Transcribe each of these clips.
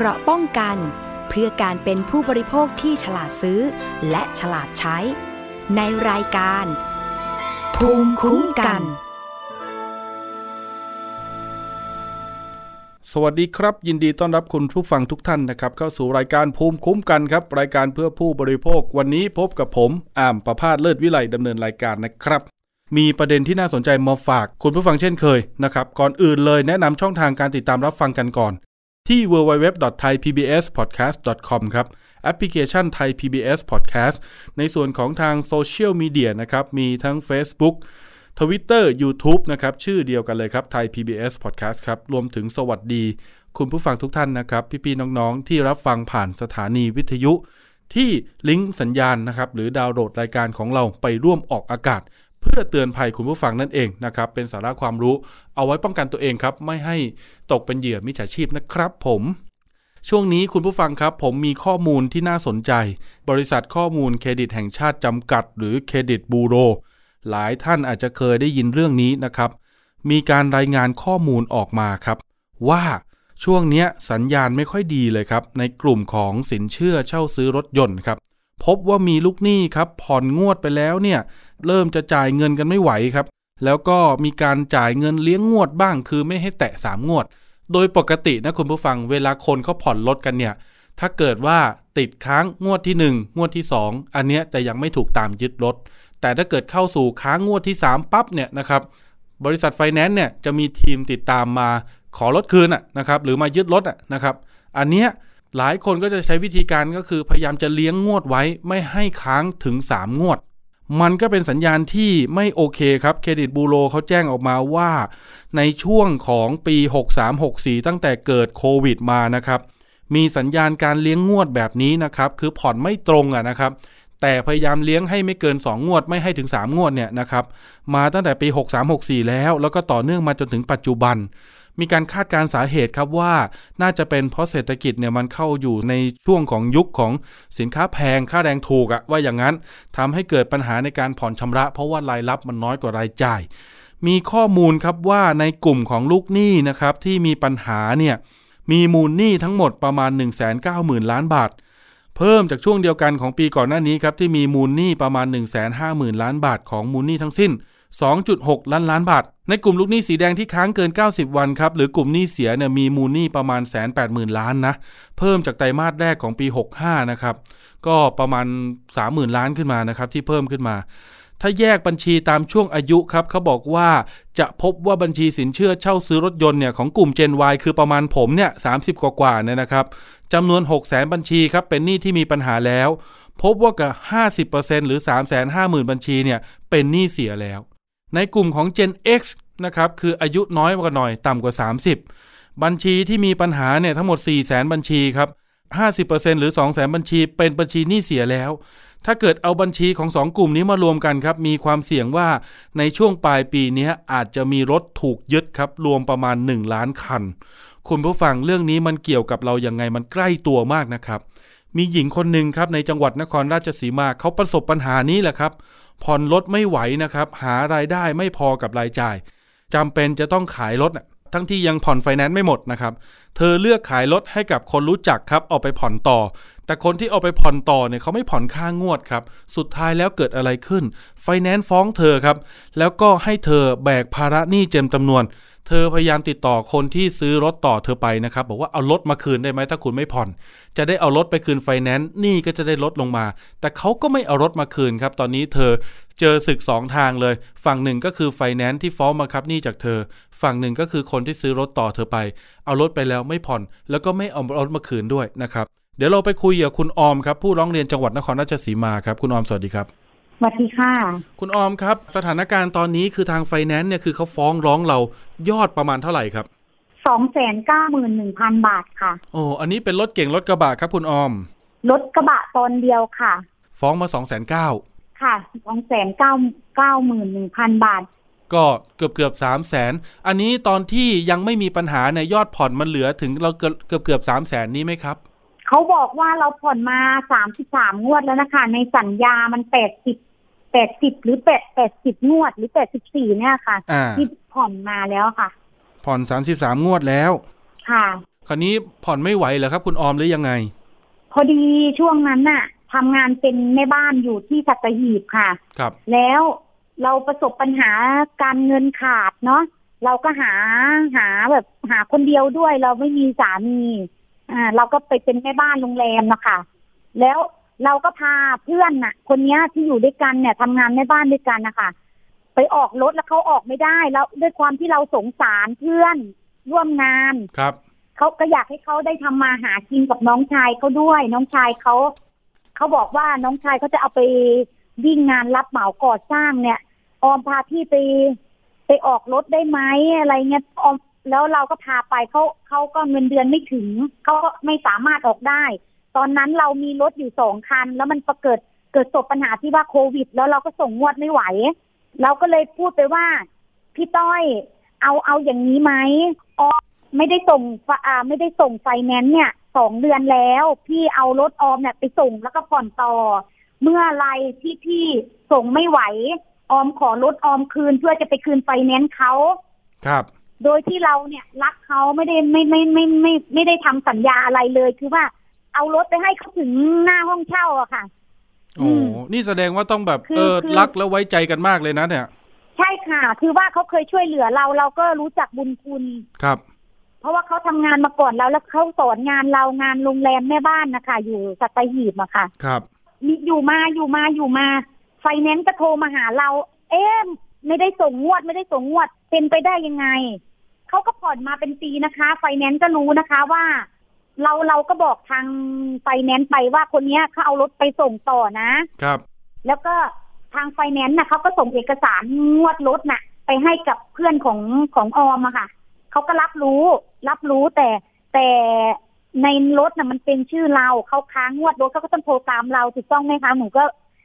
เกราะป้องกัน เพื่อการเป็นผู้บริโภคที่ฉลาดซื้อ และฉลาดใช้ ในรายการ ภูมิคุ้มกัน สวัสดีครับ ยินดีต้อนรับคุณผู้ฟังทุกท่านนะครับ เข้าสู่รายการภูมิคุ้มกันครับ รายการเพื่อผู้บริโภค วันนี้พบกับผมอามประพาสเลิศวิไลดำเนินรายการนะครับมีประเด็นที่น่าสนใจมาฝากคุณผู้ฟังเช่นเคยนะครับ ก่อนอื่นเลยแนะนำช่องทางการติดตามรับฟังกันก่อน ที่ www.thaipbspodcast.com ครับแอปพลิเคชัน Thai PBS Podcast ในส่วนของทางโซเชียลมีเดียนะครับ มีทั้ง Facebook Twitter YouTube นะครับ ชื่อเดียวกันเลยครับ Thai PBS Podcast ครับ รวมถึงสวัสดี คุณผู้ฟังทุกท่านนะครับ พี่ๆน้องๆ ที่รับฟังผ่านสถานีวิทยุ ที่ลิงก์สัญญาณนะครับ หรือดาวน์โหลดรายการของเราไปร่วมออกอากาศ เพื่อเตือนภัยคุณผู้ฟังนั่นเองนะครับเป็นสาระความรู้เอาไว้ป้องกันตัวเองครับ ไม่ให้ตกเป็นเหยื่อมิจฉาชีพนะครับผมช่วงนี้คุณผู้ฟังครับ ผมมีข้อมูลที่น่าสนใจ บริษัทข้อมูลเครดิตแห่งชาติจำกัด หรือเครดิตบูโร หลายท่านอาจจะเคยได้ยินเรื่องนี้นะครับ มีการรายงานข้อมูลออกมาครับ ว่าช่วงเนี้ยสัญญาณไม่ค่อยดีเลยครับ ในกลุ่มของสินเชื่อเช่าซื้อรถยนต์ครับ พบว่ามีลูกหนี้ครับ ผ่อนงวดไปแล้วเนี่ย เริ่มจะจ่ายเงินกันไม่ไหวครับ แล้วก็มีการจ่ายเงินเลี้ยงงวดบ้าง คือไม่ให้แตะ 3 งวด โดยปกตินะคุณผู้ฟังเวลาคนเขาผ่อนรถกันเนี่ย ถ้าเกิดว่าติดค้างงวดที่ 1 งวดที่ 2 อันเนี้ยจะยังไม่ถูกตามยึดรถ แต่ถ้าเกิดเข้าสู่ค้างงวดที่ 3 ปั๊บเนี่ยนะครับบริษัทไฟแนนซ์เนี่ยจะมีทีมติดตามมาขอรถคืนนะครับหรือมายึดรถนะครับ อันเนี้ยหลายคนก็จะใช้วิธีการก็คือพยายามจะเลี้ยงงวดไว้ไม่ให้ค้างถึง 3 งวด มันก็เป็นสัญญาณที่ไม่โอเคครับเครดิตบูโรเขาแจ้งออกมาว่า ในช่วงของปี 63-64 ตั้งแต่เกิดโควิดมานะครับ มีสัญญาณการเลี้ยงงวดแบบนี้นะครับ คือผ่อนไม่ตรงอะนะครับ แต่พยายามเลี้ยงให้ไม่เกิน 2 งวดไม่ให้ถึง 3 งวดเนี่ยนะครับ มาตั้งแต่ปี 63-64 แล้ว แล้วก็ต่อเนื่องมาจนถึงปัจจุบัน มีการคาดการสาเหตุครับว่าน่าจะเป็นเพราะเศรษฐกิจเนี่ยมันเข้าอยู่ในช่วงของยุคของสินค้าแพงค่าแรงถูกอะว่าอย่างนั้นทำให้เกิดปัญหาในการผ่อนชำระ เพราะว่ารายรับมันน้อยกว่ารายจ่าย มีข้อมูลครับว่าในกลุ่มของลูกหนี้นะครับที่มีปัญหาเนี่ยมีมูลหนี้ทั้งหมดประมาณ 190,000 ล้านบาท เพิ่มจากช่วงเดียวกันของปีก่อนหน้านี้ครับที่มีมูลหนี้ประมาณ 150,000 ล้านบาทของมูลหนี้ทั้งสิ้น 2.6 ล้านล้านบาท ในกลุ่มลูกหนี้สีแดงที่ค้างเกิน 90 วันครับ หรือกลุ่มหนี้เสียเนี่ยมีมูลหนี้ประมาณ 180,000 ล้านนะ เพิ่มจากไตรมาสแรกของปี 65 นะครับ ก็ประมาณ 30,000 ล้านขึ้นมานะครับที่เพิ่มขึ้นมา ถ้าแยกบัญชีตามช่วงอายุครับเขาบอกว่าจะพบว่าบัญชีสินเชื่อเช่าซื้อรถยนต์เนี่ยของกลุ่ม Gen Y คือประมาณผมเนี่ย30 กว่ากว่าเนี่ยนะครับจำนวน 6 0 0 0 0บัญชีครับเป็นหนี้ที่มีปัญหาแล้ว พบว่ากับ 50%หรือ 350,000 บัญชีเนี่ยเป็นหนี้เสียแล้ว ในกลุ่มของ Gen X นะครับคืออายุน้อยกว่าหน่อยต่ำกว่า 30 บัญชีที่มีปัญหาเนี่ยทั้งหมด 4 0 0 0 0 0 บัญชีครับ 50%หรือ 2 0 0 0 0 0 บัญชี เป็นบัญชีหนี้เสียแล้ว ถ้าเกิดเอาบัญชีของ 2 กลุ่มนี้มารวมกันครับ มีความเสี่ยงว่าในช่วงปลายปีนี้อาจจะมีรถถูกยึดครับ รวมประมาณ 1 ล้านคัน คุณผู้ฟังเรื่องนี้มันเกี่ยวกับเราอย่างไงมันใกล้ตัวมากนะครับ มีหญิงคนหนึ่งครับในจังหวัดนครราชสีมาเขาประสบปัญหานี้แหละครับ ผ่อนรถไม่ไหวนะครับ หารายได้ไม่พอกับรายจ่ายจำเป็นจะต้องขายรถทั้งที่ยังผ่อนไฟแนนซ์ไม่หมดนะครับ เธอเลือกขายรถให้กับคนรู้จักครับเอาไปผ่อนต่อ แต่คนที่เอาไปผ่อนต่อเนี่ยเขาไม่ผ่อนค่างวดครับ สุดท้ายแล้วเกิดอะไรขึ้น ไฟแนนซ์ฟ้องเธอครับ แล้วก็ให้เธอแบกภาระหนี้เต็มจำนวน เธอพยายามติดต่อคนที่ซื้อรถต่อเธอไปนะครับ บอกว่าเอารถมาคืนได้ไหมถ้าคุณไม่ผ่อน จะได้เอารถไปคืนไฟแนนซ์หนี้ก็จะได้ลดลงมา แต่เขาก็ไม่เอารถมาคืนครับ ตอนนี้เธอเจอศึกสองทางเลย ฝั่งหนึ่งก็คือไฟแนนซ์ที่ฟ้องมาครับหนี้จากเธอ ฝั่งหนึ่งก็คือคนที่ซื้อรถต่อเธอไป เอารถไปแล้วไม่ผ่อน แล้วก็ไม่เอารถมาคืนด้วยนะครับเดี๋ยวเราไปคุยกับคุณออมครับผู้ร้องเรียนจังหวัดนครราชสีมาครับคุณออมสวัสดีครับ สวัสดีค่ะ คุณออมครับ สถานการณ์ตอนนี้คือทางไฟแนนซ์เนี่ยคือเขาฟ้องร้องเรายอดประมาณเท่าไหร่ครับสองแสนเก้าหมื่นหนึ่งพันบาทค่ะ โอ้อันนี้เป็นรถเก่งรถกระบะครับคุณออม รถกระบะตอนเดียวค่ะ ฟ้องมาสองแสนเก้าค่ะสองแสนเก้าเก้าหมื่นหนึ่งพันบาท ก็เกือบเกือบสามแสนอันนี้ตอนที่ยังไม่มีปัญหาเนี่ยยอดผ่อนมันเหลือถึงเราเกือบเกือบเกือบสามแสนนี้ไหมครับ เขาบอกว่าเราผ่อนมาสามสิบสามงวดแล้วนะคะ ในสัญญามันแปดสิบ แปดสิบหรือแปดแปดสิบงวดหรือแปดสิบสี่เนี่ยค่ะอ่าที่ผ่อนมาแล้วค่ะ ผ่อนสามสิบสามงวดแล้ว ค่ะ คราวนี้ผ่อนไม่ไหวเหรอครับ คุณออมหรือยังไง พอดีช่วงนั้นน่ะทำงานเป็นแม่บ้านอยู่ที่สัตหีบค่ะ ครับ แล้วเราประสบปัญหาการเงินขาดเนาะเราก็หาหาแบบหาคนเดียวด้วย เราไม่มีสามี อ่า เราก็ไปเป็นแม่บ้านโรงแรมนะคะแล้ว เราก็พาเพื่อนน่ะ คนเนี้ยที่อยู่ด้วยกันเนี่ยทำงานแม่บ้านด้วยกันนะคะไปออกรถแล้วเขาออกไม่ได้ แล้วด้วยความที่เราสงสารเพื่อนร่วมงานครับเขาก็อยากให้เขาได้ทำมาหากินกับน้องชายเขาด้วย น้องชายเขาเขาบอกว่าน้องชายเขาจะเอาไปวิ่งงานรับเหมาก่อสร้างเนี่ยออมพาพี่ไปไปออกรถได้ไหมอะไรเงี้ยออมแล้วเราก็พาไปเขาเขาก็เงินเดือนไม่ถึงเขาก็ไม่สามารถออกได้ ตอนนั้นเรามีรถอยู่สองคัน แล้วมันประเกิดเกิดศพปัญหาที่ว่าโควิด แล้วเราก็ส่งงวดไม่ไหว เราก็เลยพูดไปว่า พี่ต้อยเอาเอาอย่างนี้ไหมออมไม่ได้ส่งไฟอ่าไม่ได้ส่งไฟแนนซ์เนี่ยสองเดือนแล้ว พี่เอารถออมเนี่ยไปส่งแล้วก็ผ่อนต่อ เมื่อไรที่พี่ส่งไม่ไหว ออมขอรถออมคืนเพื่อจะไปคืนไฟแนนซ์เขาครับ โดยที่เราเนี่ยกับเขาไม่ได้ไม่ไม่ไม่ไม่ไม่ไม่ได้ทำสัญญาอะไรเลยคือว่า เอารถไปให้เขาถึงหน้าห้องเช่าอะค่ะโอ้นี่แสดงว่าต้องแบบคือเออคือรักแล้วไว้ใจกันมากเลยนะเนี่ย ใช่ค่ะ คือว่าเขาเคยช่วยเหลือเราเราก็รู้จักบุญคุณครับ เพราะว่าเขาทำงานมาก่อนแล้วแล้วเขาสอนงานเรางานโรงแรมแม่บ้านนะคะอยู่สัตหีบอะค่ะ ครับมีอยู่มาอยู่มาอยู่มา ไฟแนนซ์ก็โทรมาหาเรา เอ๊ะไม่ได้ส่งงวดไม่ได้ส่งงวดเป็นไปได้ยังไงเขาก็ผ่อนมาเป็นปีนะคะ ไฟแนนซ์ก็รู้นะคะว่า เราเราก็บอกทางไฟแนนซ์ไปว่าคนเนี้ยเขาเอารถไปส่งต่อนะครับ แล้วก็ทางไฟแนนซ์นะเขาก็ส่งเอกสารงวดรถน่ะ ไปให้กับเพื่อนของของออมอะค่ะเขาก็รับรู้ รับรู้แต่แต่ในรถน่ะมันเป็นชื่อเราเขาค้างงวดรถเขาก็ต้องโทรตามเราถูกต้องไหมคะหนูก็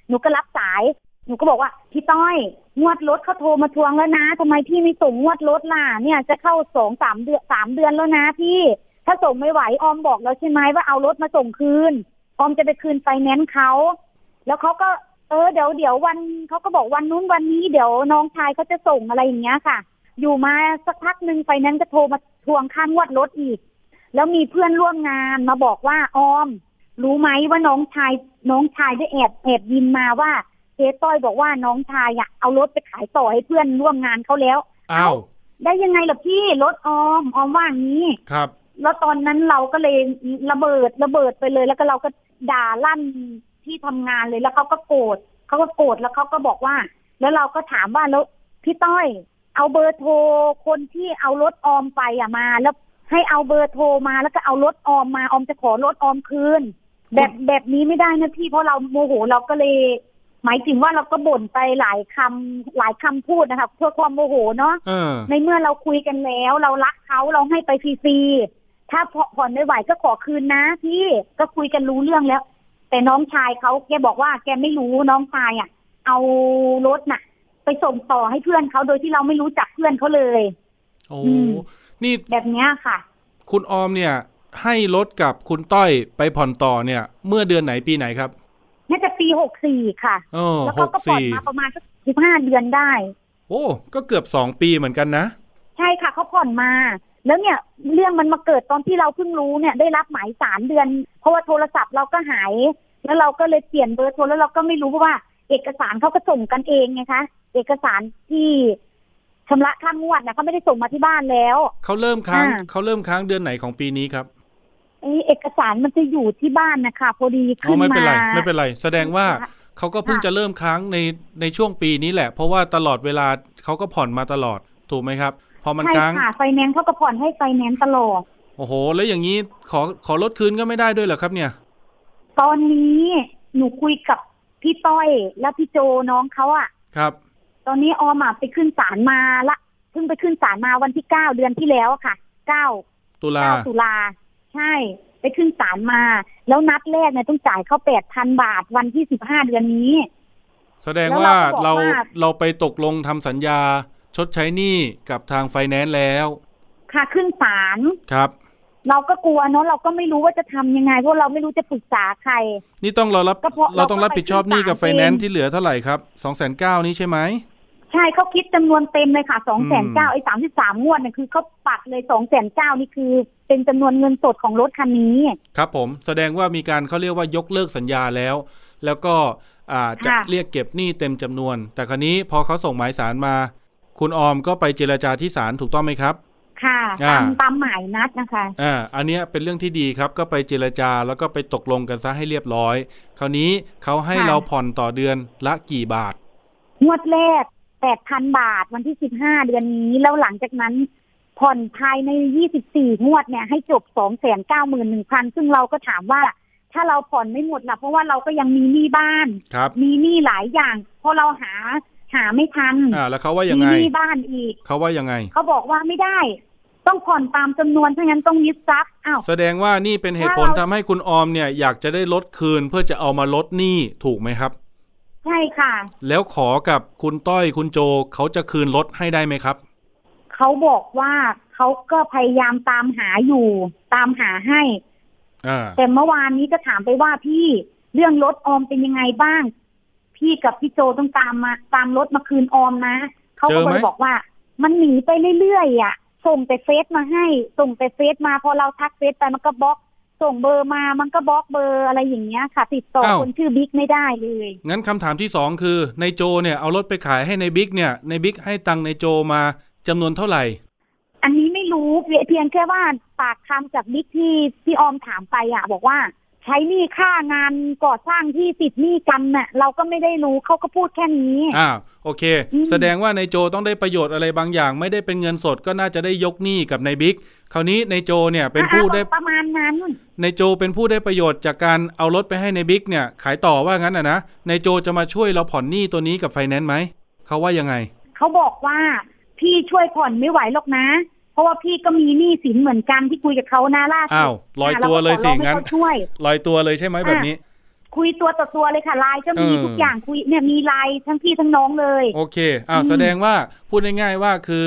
หนูก็รับสาย หนูก็บอกว่าพี่ต้อยงวดรถเขาโทรมาทวงแล้วนะทำไมพี่ไม่ส่งงวดรถล่ะเนี่ย จะเข้าสองสามเดือนสามเดือนแล้วนะพี่ ถ้าส่งไม่ไหวออมบอกแล้วใช่ไหมว่าเอารถมาส่งคืน ออมจะไปคืนไฟแนนซ์เขาแล้วเขาก็เออเดี๋ยวเดี๋ยววันเขาก็บอกวันนู้นวันนี้เดี๋ยวน้องชายเขาจะส่งอะไรอย่างเงี้ยค่ะ อยู่มาสักพักหนึ่งไฟแนนซ์ก็โทรมาทวงค่างวดรถอีก แล้วมีเพื่อนร่วมงานมาบอกว่าออม รู้ไหมว่าน้องชายน้องชายได้แอบแอบยินมาว่าเจ๊ต้อยบอกว่าน้องชายอะเอารถไปขายต่อให้เพื่อนร่วมงานเขาแล้วอ้าวได้ยังไงล่ะพี่รถออมออมว่าอย่างนี้ครับ แล้วตอนนั้นเราก็เลยระเบิดระเบิดไปเลย แล้วก็เราก็ด่าลั่นที่ทำงานเลยแล้วเขาก็โกรธเขาก็โกรธแล้วเขาก็บอกว่า แล้วเราก็ถามว่าแล้วพี่ต้อยเอาเบอร์โทรคนที่เอารถออมไปอะมา แล้วให้เอาเบอร์โทรมาแล้วก็เอารถออมมาออมจะขอรถออมคืน แบบแบบนี้ไม่ได้นะพี่เพราะเราโมโหเราก็เลย หมายถึงว่าเราก็บ่นไปหลายคำหลายคำพูดนะคะเพื่อความโมโหเนาะเออในเมื่อเราคุยกันแล้ว เรารักเขาเราให้ไปฟรีๆ ถ้าพอผ่อนไม่ไหวก็ขอคืนนะพี่ก็คุยกันรู้เรื่องแล้ว แต่น้องชายเขาแกบอกว่า แกไม่รู้น้องชายอะ เอารถน่ะ ไปส่งต่อให้เพื่อนเขาโดยที่เราไม่รู้จักเพื่อนเขาเลยโอ้อืมนี่แบบเนี้ยค่ะ คุณออมเนี่ย ให้รถกับคุณต้อยไปผ่อนต่อเนี่ย เมื่อเดือนไหนปีไหนครับน่าจะปีหกสี่ค่ะเออแล้วหเขากก็ผ่อนสี่มาประมาณสักสิบห้าเดือนได้ โอ้ก็เกือบสองปีเหมือนกันนะ ใช่ค่ะเขาผ่อนมา แล้วเนี่ยเรื่องมันมาเกิดตอนที่เราเพิ่งรู้เนี่ยได้รับหมายสามเดือน เพราะว่าโทรศัพท์เราก็หาย แล้วเราก็เลยเปลี่ยนเบอร์โทรแล้วเราก็ไม่รู้เพราะว่า เอกสารเขาก็ส่งกันเองไงคะ เอกสารที่ชำระค่างวดนะเขาไม่ได้ส่งมาที่บ้านแล้วเขาเริ่มค้างอ่าเขาเริ่มค้างเดือนไหนของปีนี้ครับเอยเอกสารมันจะอยู่ที่บ้านนะคะพอดีอ๋ขึ้อนไม่เป็นมาไรไม่เป็นไร แสดงว่าเขาก็เพิ่งค่ะจะเริ่มค้างในในช่วงปีนี้แหละ เพราะว่าตลอดเวลาเขาก็ผ่อนมาตลอดถูกไหมครับ พอมันใช่ค้างค่ะไฟแนนซ์เขาก็ผ่อนให้ไฟแนนซ์ตลอดโอ้โห แล้วอย่างนี้ขอขอลดคืนก็ไม่ได้ด้วยเหรอครับเนี่ย ตอนนี้หนูคุยกับพี่ต้อยและพี่โจน้องเขาอะครับ ตอนนี้ออมอะไปขึ้นศาลมาละเพิ่งไปขึ้นศาลมาวันที่เก้าเดือนที่แล้วอะค่ะเก้าตุลาเก้าตุลาใช่ ไปขึ้นศาลมา แล้วนัดแรกเนี่ยต้องจ่ายเขาแปดพันบาทวันที่สิบห้าเดือนนี้ แสดงแล้วว่าเราเราก็บอกว่าเราไปตกลงทำสัญญา ชดใช้หนี้กับทางไฟแนนซ์แล้ว ค่ะขึ้นศาลครับ เราก็กลัวเนาะเราก็ไม่รู้ว่าจะทำยังไงเพราะเราไม่รู้จะปรึกษาใคร นี่ต้องเรารับก็เพราะเราต้องรับผิดชอบหนี้กับเราก็ไฟไปขึ้นแนนซ์ศาลที่เหลือเท่าไหร่ครับสองแสนเก้านี้ใช่ไหมใช่เขาคิดจำนวนเต็มเลยค่ะสองแสนอืเก้ามไอ้สามสิบสามงวดเนี่ยคือเขาปัดเลยสองแสนเก้านี่คือเเป็นจำนวนเงินสดของรถคันนี้ ครับผมแสดงว่ามีการเขาเรียกว่ายกเลิกสัญญาแล้ว แล้วก็อ่าจะค่ะเรียกเก็บหนี้เต็มจำนวน แต่คราวนี้พอเขาส่งหมายสารมา คุณออมก็ไปเจรจาที่ศาลถูกต้องไหมครับ ค่ะอ่าตามตามหมายนัดนะคะอ่าอันเนี้ยเป็นเรื่องที่ดีครับ ก็ไปเจรจาแล้วก็ไปตกลงกันซะให้เรียบร้อย คราวนี้เขาให้ค่ะเราผ่อนต่อเดือนละกี่บาท งวดแรกแปดพันบาทวันที่สิบห้าเดือนนี้ แล้วหลังจากนั้นผ่อนภายในยี่สิบสี่งวดเนี่ยให้จบสองแสนเก้าหมื่นหนึ่งพันซึ่งเราก็ถามว่า ถ้าเราผ่อนไม่หมดล่ะ เพราะว่าเราก็ยังมีหนี้บ้านครับมีหนี้หลายอย่าง เพราะเราหา หาไม่ทันอ่าแล้วเขาว่ายัมีงไงหนี้บ้านอีกเขาว่ายังไงเขาบอกว่าไม่ได้ ต้องผ่อนตามจำนวนถ้างั้นต้องยึดทรัพย์อ้าวแสดงว่านี่เป็นเหตุผลถ้าเราทำให้คุณออมเนี่ย อยากจะได้ลดคืนเพื่อจะเอามาลดหนี้ถูกไหมครับ ใช่ค่ะ แล้วขอกับคุณต้อยคุณโจเขาจะคืนลดให้ได้ไหมครับเขาบอกว่าเขาก็พยายามตามหาอยู่ตามหาให้อ่าแต่เมื่อวานนี้ก็ถามไปว่าพี่เรื่องรถออมเป็นยังไงบ้าง พี่กับพี่โจต้องตามมาตามรถมาคืนออมนะเขาก็เลยบอกว่า มันหนีไปเรื่อยๆอะ ส่งแต่เฟซมาให้ ส่งแต่เฟซมาพอเราทักเฟซไปมันก็บล็อก ส่งเบอร์มามันก็บล็อกเบอร์อะไรอย่างเงี้ยค่ะ ติดต่อคนชื่อบิ๊กไม่ได้เลย งั้นคำถามที่สองคือนายโจเนี่ยเอารถไปขายให้นายบิ๊กเนี่ยนายบิ๊กให้ตังค์นายโจมาจำนวนเท่าไหร่อันนี้ไม่รู้เพียเพียงแค่ว่าปากคำจากบิ๊กที่ที่ออมถามไปอะ บอกว่า ใช้หนี้ค่างานก่อสร้างที่ติดหนี้กันน่ะเราก็ไม่ได้รู้เขาก็พูดแค่นี้อ่าโอเคอืมแสดงว่าในโจต้องได้ประโยชน์อะไรบางอย่าง ไม่ได้เป็นเงินสดก็น่าจะได้ยกหนี้กับในบิ๊กคราวนี้ในโจเนี่ยเป็นผู้ได้อะประมาณนั้นในโจเป็นผู้ได้ประโยชน์จากการเอารถไปให้ในบิ๊กเนี่ย ขายต่อว่างั้นอะนะในโจจะมาช่วยเราผ่อนหนี้ตัวนี้กับไฟแนนซ์ไหมเขาว่ายังไงเขาบอกว่าพี่ช่วยผ่อนไม่ไหวหรอกนะ เพราะว่าพี่ก็มีหนี้สินเหมือนกันที่คุยกับเขานะล่าสุดอ้าวลอยตัวเลยสิอะราก็ขอร้องให้งั้นเขาช่วยลอยตัวเลยใช่ไหมแบบนี้ คุยตัวต่อตัวเลยค่ะไลน์ก็มีเออทุกอย่างคุยเนี่ยมีไลน์ทั้งพี่ทั้งน้องเลย โอเคอ้าวอืมแสดงว่าพูดง่ายๆว่าคือ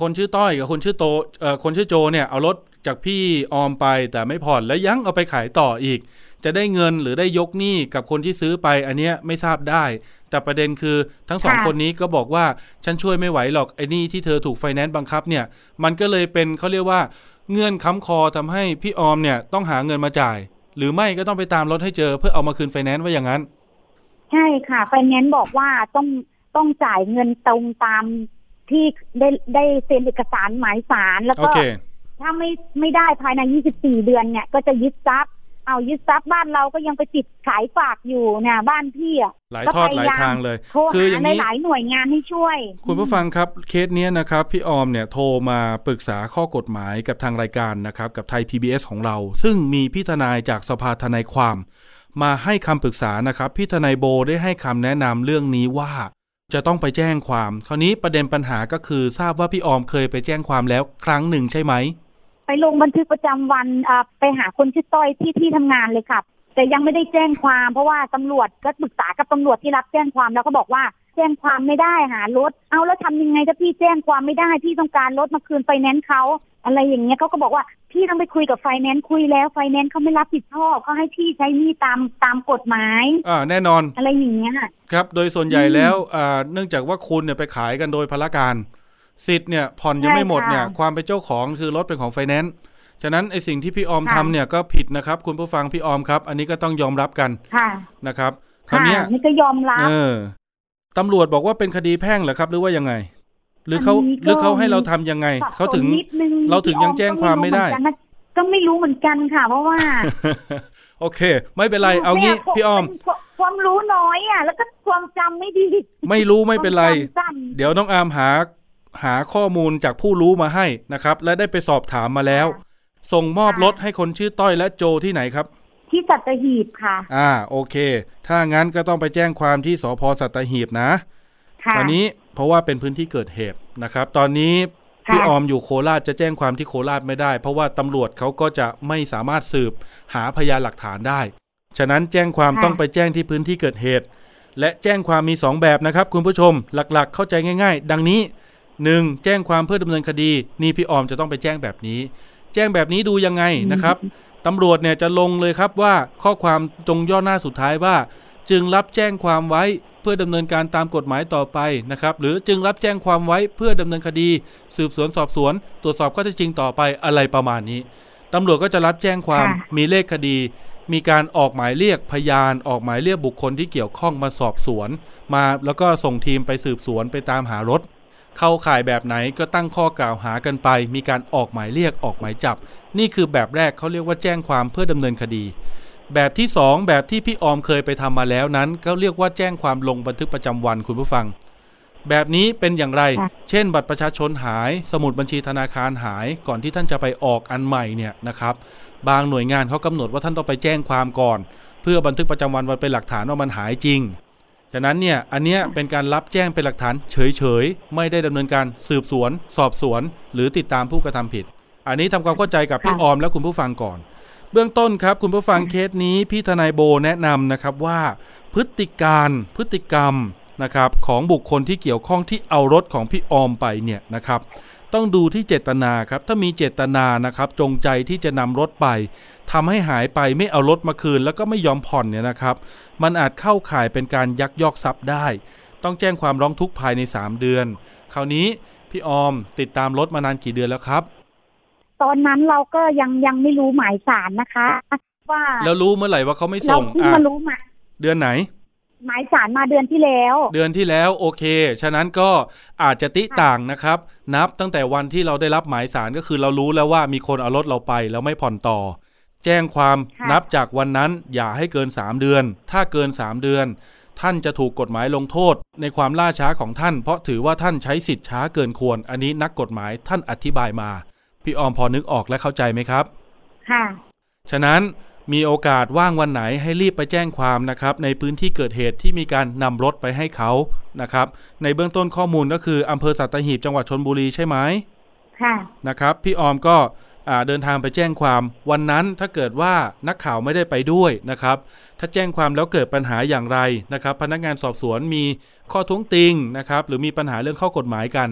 คนชื่อต้อยกับคนชื่อโตเอ่อคนชื่อโจเนี่ยเอารถจากพี่ออมไปแต่ไม่ผ่อนแล้วยังเอาไปขายต่ออีก จะได้เงินหรือได้ยกหนี้กับคนที่ซื้อไปอันเนี้ยไม่ทราบได้ แต่ประเด็นคือทั้งสองค่ะคนนี้ก็บอกว่าฉันช่วยไม่ไหวหรอกไอ้หนี้ที่เธอถูกไฟแนนซ์บังคับเนี่ย มันก็เลยเป็นเขาเรียกว่าเงื่อนค้ำคอทำให้พี่ออมเนี่ยต้องหาเงินมาจ่าย หรือไม่ก็ต้องไปตามรถให้เจอเพื่อเอามาคืนไฟแนนซ์ว่าอย่างนั้น ใช่ค่ะไฟแนนซ์บอกว่าต้องต้องจ่ายเงินตรงตามที่ได้ได้เซ็นเอกสารหมายสารแล้วโอก็เคถ้าไม่ไม่ได้ภายใน 24 เดือนเนี่ย ก็จะยึดทรัพย์ เอายึดทรัพย์บ้านเราก็ยังไปติดขายฝากอยู่เนี่ยบ้านพี่อะหลายก็ทอดพหลายทางเลยโทรคืออหาย่างนี้หลายๆหน่วยงานให้ช่วย คุณผู้ฟังครับเคสเนี้ยนะครับ พี่ออมเนี่ยโทรมาปรึกษาข้อกฎหมายกับทางรายการนะครับ กับไทย PBS ของเรา ซึ่งมีพี่ทนายจากสภาทนายความ มาให้คำปรึกษานะครับพี่ทนายโบได้ให้คำแนะนำเรื่องนี้ว่า จะต้องไปแจ้งความ คราวนี้ประเด็นปัญหาก็คือทราบว่าพี่ออมเคยไปแจ้งความแล้วครั้งหนึ่งใช่ไหม ไปลงบันทึกประจำวันอ่าไปหาคนชื่อต้อยที่ที่ทำงานเลยค่ะแต่ยังไม่ได้แจ้งความ เพราะว่าตำรวจก็ปรึกษากับตำรวจที่รับแจ้งความแล้วก็บอกว่าแจ้งความไม่ได้หารถ เอาแล้วทำยังไงถ้าพี่แจ้งความไม่ได้พี่ต้องการรถมาคืนไฟแนนซ์เขาอะไรอย่างเงี้ยเขาก็บอกว่าพี่ต้องไปคุยกับไฟแนนซ์คุยแล้วไฟแนนซ์เขาไม่รับผิดชอบเขาให้พี่ใช้หนี้ตามตามกฎหมายอ่าแน่นอนอะไรอย่างเงี้ยครับ โดยส่วนใหญ่อืมแล้วอ่าเนื่องจากว่าคุณเนี่ยไปขายกันโดยพลการ สิทธิ์เนี่ยผ่อนยังไม่หมดเนี่ยใช่ค่ะความเป็นเจ้าของคือรถเป็นของไฟแนนซ์ฉะนั้นไอ้สิ่งที่พี่ออมค่ะทำเนี่ยก็ผิดนะครับ คุณผู้ฟังพี่ออมครับ อันนี้ก็ต้องยอมรับกันค่ะนะครับคราวเนี้ยค่ะนี่ก็ยอมรับเออตำรวจบอกว่าเป็นคดีแพ่งเหรอครับ หรือว่ายังไง หรือเขาอันนี้ก็หรือเขาให้เราทำยังไงสับเขาถึงสนนิดนึเราถึงยังแจ้งความไม่ได้ ก็ไม่รู้เหมือนกันค่ะ เพราะว่า โอเค ไม่เป็นไรเอางี้แม่พี่ออมความความรู้น้อยอะ แล้วก็ความจำไม่ดี ไม่รู้ไม่เป็นไรความจำสั้นเดี๋ยวน้องอาร์มหา หาข้อมูลจากผู้รู้มาให้นะครับ และได้ไปสอบถามมาแล้ว ส่งมอบรถให้คนชื่อต้อยและโจที่ไหนครับ ที่สัตหีบค่ะ อ่าโอเค ถ้างั้นก็ต้องไปแจ้งความที่สพสัตหีบนะค่ะตอนนี้เพราะว่าเป็นพื้นที่เกิดเหตุนะครับ ตอนนี้ค่ะพี่ออมอยู่โคราชจะแจ้งความที่โคราชไม่ได้ เพราะว่าตำรวจเขาก็จะไม่สามารถสืบหาพยานหลักฐานได้ ฉะนั้นแจ้งความต้องไปแจ้งที่พื้นที่เกิดเหตุ และแจ้งความมี 2 แบบนะครับ คุณผู้ชมหลักๆ เข้าใจง่าย ๆ ดังนี้ 1. แจ้งความเพื่อดำเนินคดี นี่พี่ออมจะต้องไปแจ้งแบบนี้ แจ้งแบบนี้ดูยังไงนะครับตำรวจเนี่ยจะลงเลยครับว่าข้อความจงย่อหน้าสุดท้ายว่า จึงรับแจ้งความไว้เพื่อดำเนินการตามกฎหมายต่อไปนะครับ หรือจึงรับแจ้งความไว้เพื่อดำเนินคดี สืบสวนสอบสวน ตรวจสอบข้อเท็จจริงต่อไปอะไรประมาณนี้ตำรวจก็จะรับแจ้งความค่ะมีเลขคดี มีการออกหมายเรียกพยาน ออกหมายเรียกบุคคลที่เกี่ยวข้องมาสอบสวน มาแล้วก็ส่งทีมไปสืบสวนไปตามหารถ เข้าข่ายแบบไหนก็ตั้งข้อกล่าวหากันไป มีการออกหมายเรียกออกหมายจับ นี่คือแบบแรกเขาเรียกว่าแจ้งความเพื่อดำเนินคดี แบบที่สองแบบที่พี่ออมเคยไปทำมาแล้วนั้นก็เรียกว่าแจ้งความลงบันทึกประจำวันคุณผู้ฟัง แบบนี้เป็นอย่างไรค่ะเช่น บัตรประชาชนหาย สมุดบัญชีธนาคารหาย ก่อนที่ท่านจะไปออกอันใหม่เนี่ยนะครับ บางหน่วยงานเขากำหนดว่าท่านต้องไปแจ้งความก่อน เพื่อบันทึกประจำวันไว้เป็นหลักฐานว่ามันหายจริง ฉะนั้นเนี่ยอันเนี้ยเป็นการรับแจ้งเป็นหลักฐานเฉยๆ ไม่ได้ดำเนินการสืบสวน สอบสวน หรือติดตามผู้กระทำผิด อันนี้ทำความเข้าใจกับพี่ค่ะออมและคุณผู้ฟังก่อน เบื้องต้นครับ คุณผู้ฟังเคสนี้พี่ทนายโบแนะนำนะครับว่า พฤติการพฤติกรรมนะครับของบุคคลที่เกี่ยวข้องที่เอารถของพี่ออมไปเนี่ยนะครับ ต้องดูที่เจตนาครับ ถ้ามีเจตนานะครับ จงใจที่จะนำรถไปทำให้หายไปไม่เอารถมาคืน แล้วก็ไม่ยอมผ่อนเนี่ยนะครับ มันอาจเข้าข่ายเป็นการยักยอกทรัพย์ได้ ต้องแจ้งความร้องทุกข์ภายใน 3 เดือน คราวนี้พี่ออมติดตามรถมานานกี่เดือนแล้วครับ ตอนนั้นเราก็ยังยังไม่รู้หมายสารนะคะ ว่าแล้วรู้เมื่อไหร่ว่าเขาไม่เราส่งเพิ่งอะมารู้มาเดือนไหน หมายสารมาเดือนที่แล้ว เดือนที่แล้วโอเค ฉะนั้นก็อาจจะติต่างนะครับ นับตั้งแต่วันที่เราได้รับหมายสารก็คือเรารู้แล้วว่ามีคนเอารถเราไปแล้วไม่ผ่อนต่อ แจ้งความค่ะนับจากวันนั้นอย่าให้เกิน3เดือน ถ้าเกิน3เดือน ท่านจะถูกกฎหมายลงโทษ ในความล่าช้าของท่าน เพราะถือว่าท่านใช้สิทธิ์ช้าเกินควร อันนี้นักกฎหมายท่านอธิบายมา พี่ออมพอนึกออกและเข้าใจไหมครับ ค่ะ ฉะนั้น มีโอกาสว่างวันไหนให้รีบไปแจ้งความนะครับในพื้นที่เกิดเหตุที่มีการนำรถไปให้เขานะครับ ในเบื้องต้นข้อมูลก็คืออำเภอสัตหีบจังหวัดชนบุรีใช่ไหมค่ะนะครับ พี่ออมก็อ่าเดินทางไปแจ้งความวันนั้นถ้าเกิดว่านักข่าวไม่ได้ไปด้วยนะครับ ถ้าแจ้งความแล้วเกิดปัญหาอย่างไรนะครับ พนักงานสอบสวนมีข้อท้วงติงนะครับ หรือมีปัญหาเรื่องข้อกฎหมายกัน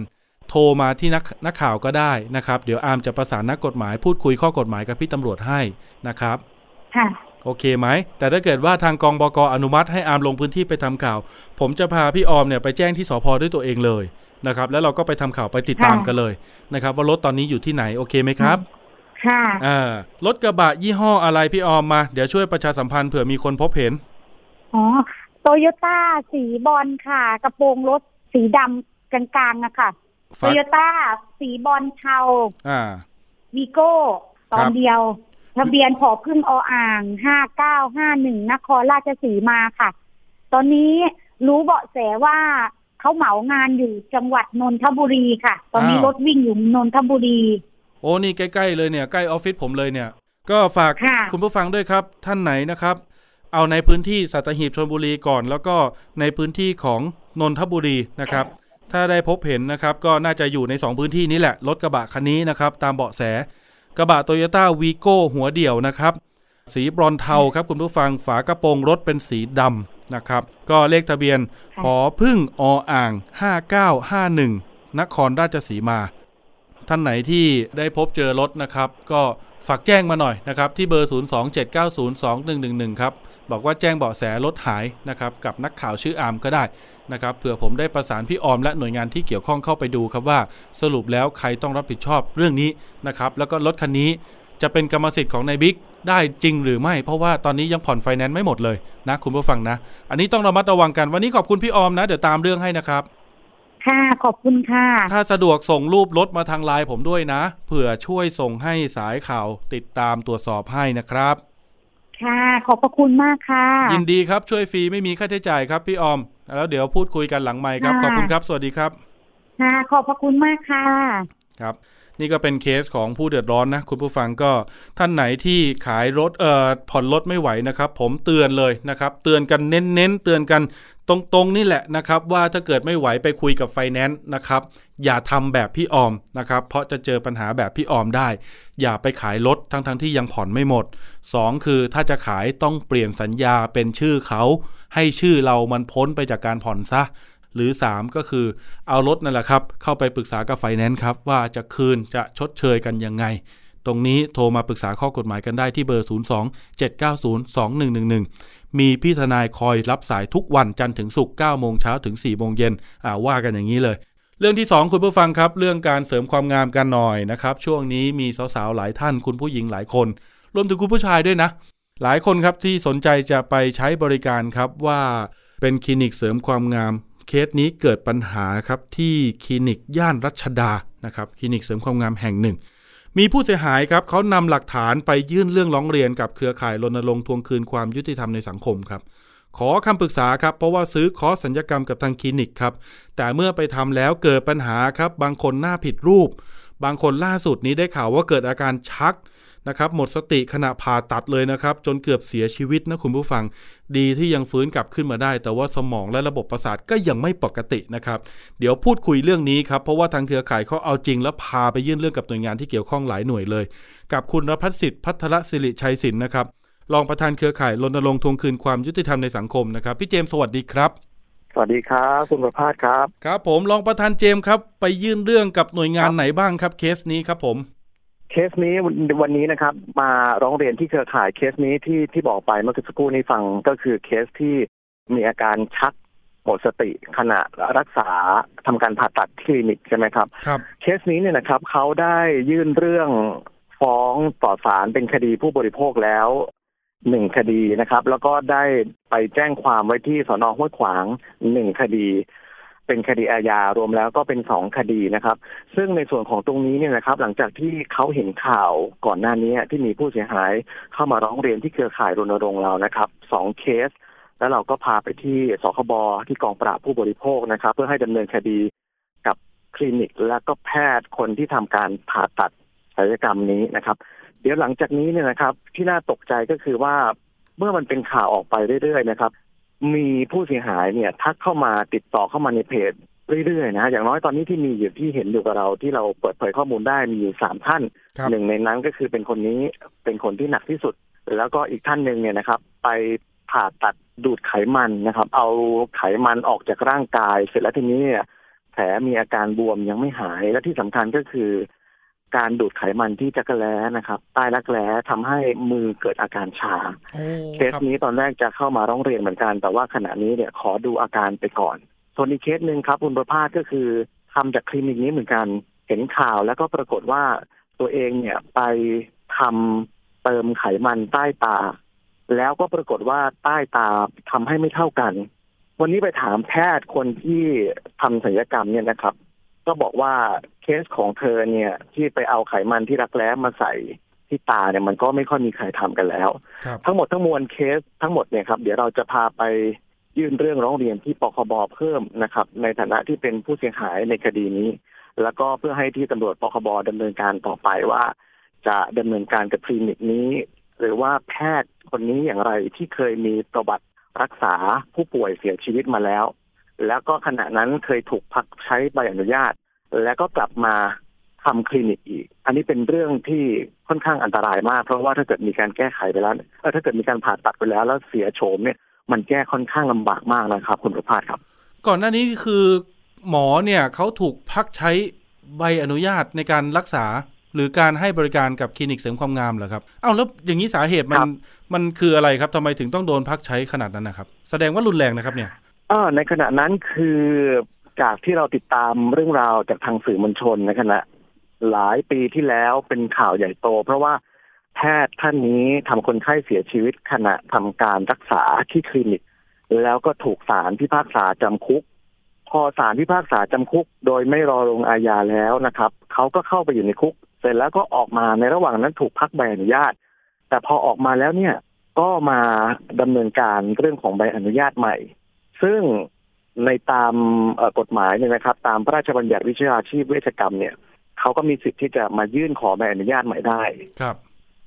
โทรมาที่นักนักข่าวก็ได้นะครับ เดี๋ยวอาร์มจะประสานนักกฎหมายพูดคุยข้อกฎหมายกับพี่ตำรวจให้นะครับ ค่ะโอเคไหม แต่ถ้าเกิดว่าทางกองบกอนุมัติให้อาร์มลงพื้นที่ไปทำข่าว ผมจะพาพี่ออมเนี่ยไปแจ้งที่สพด้วยตัวเองเลยนะครับ แล้วเราก็ไปทำข่าวไปติดตามค่ะกันเลยนะครับ ว่ารถตอนนี้อยู่ที่ไหนโอเคไหมครับ ค่ะอ่ารถกระบะยี่ห้ออะไรพี่ออมมา เดี๋ยวช่วยประชาสัมพันธ์เผื่อมีคนพบเห็น อ๋อโตโยต้าสีบอลค่ะ กระโปรงรถสีดำกลางๆนะคะโตฝากโยต้าสีบอลเทาอ่าวีโก้ตอครันบเดียว ทะเบียนผอพึ่งออ่างห้าเก้าห้าหนึ่งนครราชสีมาค่ะ ตอนนี้รู้เบาะแสว่าเขาเหมางานอยู่จังหวัดนนทบุรีค่ะ ตอนนี้รถวิ่งอยู่นนทบุรี โอ้นี่ใกล้ๆเลยเนี่ยใกล้ออฟฟิศผมเลยเนี่ย ก็ฝากค่ะคุณผู้ฟังด้วยครับ ท่านไหนนะครับ เอาในพื้นที่สัตหีบชลบุรีก่อน แล้วก็ในพื้นที่ของนนทบุรีนะครับ ถ้าได้พบเห็นนะครับ ก็น่าจะอยู่ใน 2 พื้นที่นี้แหละรถกระบะคันนี้นะครับ ตามเบาะแส กระบะโตโยต้าวีโก้หัวเดี่ยวนะครับ สีบรอนเทาครับคุณผู้ฟังฝากระโปรงรถเป็นสีดำนะครับ ก็เลขทะเบียนค่ะพอพึ่งออ่าง 5951 นครราชสีมา ท่านไหนที่ได้พบเจอรถนะครับ ก็ฝากแจ้งมาหน่อยนะครับ ที่เบอร์ 027902111 ครับ บอกว่าแจ้งเบาะแสรถหายนะครับ กับนักข่าวชื่ออาร์มก็ได้ นะครับเผื่อผมได้ประสานพี่ออมและหน่วยงานที่เกี่ยวข้องเข้าไปดูครับว่าสรุปแล้วใครต้องรับผิดชอบเรื่องนี้นะครับแล้วก็รถคันนี้จะเป็นกรรมสิทธิ์ของนายบิ๊กได้จริงหรือไม่ เพราะว่าตอนนี้ยังผ่อนไฟแนนซ์ไม่หมดเลยนะคุณผู้ฟังนะ อันนี้ต้องระมัดระวังกันวันนี้ขอบคุณพี่ออมนะ เดี๋ยวตามเรื่องให้นะครับ ค่ะขอบคุณค่ะ ถ้าสะดวกส่งรูปรถมาทางไลน์ผมด้วยนะเผื่อช่วยส่งให้สายข่าวติดตามตรวจสอบให้นะครับ ค่ะ ขอบพระคุณมากค่ะ ยินดีครับช่วยฟรีไม่มีค่าใช้จ่ายครับพี่ออม แล้วเดี๋ยวพูดคุยกันหลังไมค์ครับค่ะขอบคุณครับ สวัสดีครับค่ะขอบพระคุณมากค่ะ ครับ นี่ก็เป็นเคสของผู้เดือดร้อนนะ คุณผู้ฟังก็ท่านไหนที่ขายรถเอ่อผ่อนรถไม่ไหวนะครับ ผมเตือนเลยนะครับ เตือนกันเน้นๆเตือนกัน ตรงๆนี่แหละนะครับว่าถ้าเกิดไม่ไหวไปคุยกับไฟแนนซ์นะครับอย่าทำแบบพี่ออมนะครับเพราะจะเจอปัญหาแบบพี่ออมได้ อย่าไปขายรถทั้งๆที่ยังผ่อนไม่หมด 2 คือถ้าจะขายต้องเปลี่ยนสัญญาเป็นชื่อเขาให้ชื่อเรามันพ้นไปจากการผ่อนซะหรือ 3 ก็คือเอารถนั่นแหละครับ เข้าไปปรึกษากับไฟแนนซ์ครับ ว่าจะคืนจะชดเชยกันยังไง ตรงนี้โทรมาปรึกษาข้อกฎหมายกันได้ที่เบอร์ 02 790 2111 มีพี่ทนายคอยรับสายทุกวันจันทร์ถึงศุกร์9โมงเช้าถึง4โมงเย็นอ่าว่ากันอย่างนี้เลย เรื่องที่สองคุณผู้ฟังครับ เรื่องการเสริมความงามกันหน่อยนะครับ ช่วงนี้มีสาวๆหลายท่านคุณผู้หญิงหลายคน รวมถึงคุณผู้ชายด้วยนะ หลายคนครับที่สนใจจะไปใช้บริการครับว่าเป็นคลินิกเสริมความงามเคสนี้เกิดปัญหาครับที่คลินิกย่านรัชดานะครับคลินิกเสริมความงามแห่งหนึ่ง มีผู้เสียหายครับเขานำหลักฐานไปยื่นเรื่องร้องเรียนกับเครือข่ายรณรงค์ทวงคืนความยุติธรรมในสังคมครับ ขอคำปรึกษาครับ เพราะว่าซื้อคอร์สสัญญกรรมกับทางคลินิกครับ แต่เมื่อไปทำแล้วเกิดปัญหาครับ บางคนหน้าผิดรูป บางคนล่าสุดนี้ได้ข่าวว่าเกิดอาการชัก นะครับหมดสติขณะผ่าตัดเลยนะครับ จนเกือบเสียชีวิตนะคุณผู้ฟัง ดีที่ยังฟื้นกลับขึ้นมาได้ แต่ว่าสมองและระบบประสาทก็ยังไม่ปกตินะครับ เดี๋ยวพูดคุยเรื่องนี้ครับ เพราะว่าทางเครือข่ายเขาเอาจริง แล้วพาไปยื่นเรื่องกับหน่วยงานที่เกี่ยวข้องหลายหน่วยเลย กับคุณรพัฒสิทธิ์พัทรศิริชัยศิลป์นะครับรองประธานเครือข่ายรณรงค์ทวงคืนความยุติธรรมในสังคมนะครับพี่เจมส์สวัสดีครับสวัสดีครับคุณประภาสครับ ครับผมรองประธานเจมส์ครับ ไปยื่นเรื่องกับหน่วยงานไหนบ้างครับเคสนี้ครับผม เคสนี้วันนี้นะครับ มาร้องเรียนที่เครือข่ายเคสนี้ที่ที่บอกไปเมื่อสักครู่นี้ฟังก็คือเคสที่มีอาการชักหมดสติขณะรักษาทำการผ่าตัดคลินิกใช่ไหมครับครับเคสนี้เนี่ยนะครับเขาได้ยื่นเรื่องฟ้องต่อศาลเป็นคดีผู้บริโภคแล้วหนึ่งคดีนะครับ แล้วก็ได้ไปแจ้งความไว้ที่สอนอห้วยขวางหนึ่งคดี เป็นคดีอาญารวมแล้วก็เป็นสองคดีนะครับ ซึ่งในส่วนของตรงนี้เนี่ยนะครับ หลังจากที่เขาเห็นข่าวก่อนหน้านี้ที่มีผู้เสียหายเข้ามาร้องเรียนที่เครือข่ายรณรงค์เรานะครับสองเคส แล้วเราก็พาไปที่สคบที่กองปราบผู้บริโภคนะครับ เพื่อให้ดำเนินคดีกับคลินิกและก็แพทย์คนที่ทำการผ่าตัดศัลยกรรมนี้นะครับ เดี๋ยวหลังจากนี้เนี่ยนะครับ ที่น่าตกใจก็คือว่าเมื่อมันเป็นข่าวออกไปเรื่อยๆนะครับ มีผู้เสียหายเนี่ยทักเข้ามาติดต่อเข้ามาในเพจเรื่อยๆนะฮะอย่างน้อยตอนนี้ที่มีอยู่ที่เห็นอยู่กับเราที่เราเปิดเผยข้อมูลได้มีอยู่สามท่านครับหนึ่งในนั้นก็คือเป็นคนนี้เป็นคนที่หนักที่สุด แล้วก็อีกท่านหนึ่งเนี่ยนะครับ ไปผ่าตัดดูดไขมันนะครับ เอาไขมันออกจากร่างกาย เสร็จแล้วทีนี้เนี่ยแผลมีอาการบวมยังไม่หายและที่สำคัญก็คือ การดูดไขมันที่จักรแล้นะครับใต้รักแร้ทำให้มือเกิดอาการชาโอ้เคสนี้ตอนแรกจะเข้ามาร้องเรียนเหมือนกัน แต่ว่าขณะนี้เนี่ยขอดูอาการไปก่อน ส่วนอีกเคสหนึ่งครับคุณประภาสก็คือทำจากคลินิกนี้เหมือนกันเห็นข่าวแล้วก็ปรากฏว่าตัวเองเนี่ยไปทำเติมไขมันใต้ตา แล้วก็ปรากฏว่าใต้ตาทำให้ไม่เท่ากัน วันนี้ไปถามแพทย์คนที่ทำศัลยกรรมเนี่ยนะครับ ก็บอกว่าเคสของเธอเนี่ย ที่ไปเอาไขมันที่รักแร้มาใส่ที่ตาเนี่ยมันก็ไม่ค่อยมีใครทำกันแล้วครับทั้งหมดทั้งมวลเคสทั้งหมดเนี่ยครับเดี๋ยวเราจะพาไปยื่นเรื่องร้องเรียนที่ปคบเพิ่มนะครับ ในฐานะที่เป็นผู้เสียหายในคดีนี้ แล้วก็เพื่อให้ที่ตำรวจปคบดำเนินการต่อไปว่า จะดำเนินการกับคลินิกนี้ หรือว่าแพทย์คนนี้อย่างไรที่เคยมีประวัติรักษาผู้ป่วยเสียชีวิตมาแล้ว แล้วก็ขณะนั้นเคยถูกพักใช้ใบอนุญาต แล้วก็กลับมาทำคลินิกอีก อันนี้เป็นเรื่องที่ค่อนข้างอันตรายมาก เพราะว่าถ้าเกิดมีการแก้ไขไปแล้วเออถ้าเกิดมีการผ่าตัดไปแล้ว แล้วเสียโฉมเนี่ย มันแก้ค่อนข้างลำบากมากนะครับ คุณประภาสครับ ก่อนหน้านี้คือหมอเนี่ยเขาถูกพักใช้ใบอนุญาตในการรักษา หรือการให้บริการกับคลินิกเสริมความงามเหรอครับเอ้าแล้วอย่างนี้สาเหตุมันมันคืออะไรครับทำไมถึงต้องโดนพักใช้ขนาดนั้นนะครับ แสดงว่ารุนแรงนะครับเนี่ย ออในขณะนั้นคือจากที่เราติดตามเรื่องราวจากทางสื่อมวลชนในขณะ หลายปีที่แล้วเป็นข่าวใหญ่โต เพราะว่าแพทย์ท่านนี้ทำคนไข้เสียชีวิตขณะทำการรักษาที่คลินิก แล้วก็ถูกศาลพิพากษาจำคุก พอศาลพิพากษาจำคุก โดยไม่รอลงอาญาแล้วนะครับเขาก็เข้าไปอยู่ในคุก เสร็จแล้วก็ออกมาในระหว่างนั้นถูกพักใบอนุญาต แต่พอออกมาแล้วเนี่ยก็มาดำเนินการเรื่องของใบอนุญาตใหม่ ซึ่งในตามเอ่อกฎหมายเนี่ยนะครับ ตามพระราชบัญญัติวิชาชีพเวชกรรมเนี่ยเขาก็มีสิทธิ์ที่จะมายื่นขอใบอนุญาตใหม่ได้ครับ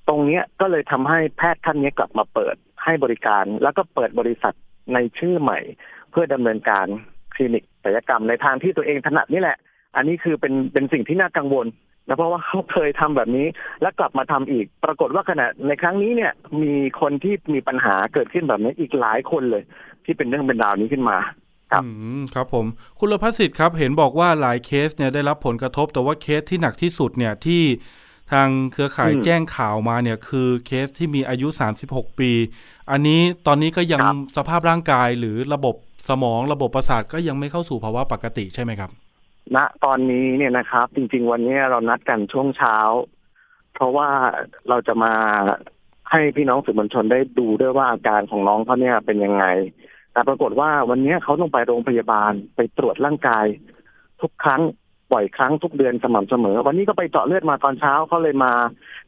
ตรงเนี้ยก็เลยทำให้แพทย์ท่านนี้กลับมาเปิดให้บริการ แล้วก็เปิดบริษัทในชื่อใหม่ เพื่อดำเนินการคลินิกศัลยกรรมในทางที่ตัวเองถนัดนี่แหละ อันนี้คือเป็นเป็นสิ่งที่น่ากังวล นะเพราะว่าเขาเคยทำแบบนี้ แล้วกลับมาทำอีก ปรากฏว่าขณะในครั้งนี้เนี่ย มีคนที่มีปัญหาเกิดขึ้นแบบนี้อีกหลายคนเลย ที่เป็นเรื่องเป็นราวนี้ขึ้นมา ครับอืมครับผม คุณรพัฒสิทธิ์ครับ เห็นบอกว่าหลายเคสเนี่ยได้รับผลกระทบ แต่ว่าเคสที่หนักที่สุดเนี่ยที่ทางเครือข่ายอืมแจ้งข่าวมาเนี่ย คือเคสที่มีอายุ 36 ปี อันนี้ตอนนี้ก็ยังครับสภาพร่างกายหรือระบบสมองระบบประสาทก็ยังไม่เข้าสู่ภาวะปกติใช่ไหมครับ ณตอนนี้เนี่ยนะครับ จริง ๆ วันนี้เรานัดกันช่วงเช้า เพราะว่าเราจะมาให้พี่น้องสื่อมวลชนได้ดูด้วยว่าอาการของน้องเขาเนี่ยเป็นยังไง แต่ปรากฏว่าวันนี้เขาต้องไปโรงพยาบาลไปตรวจร่างกาย ทุกครั้งบ่อยครั้งทุกเดือนสม่ำเสมอ วันนี้ก็ไปเจาะเลือดมาตอนเช้าเขาเลยมา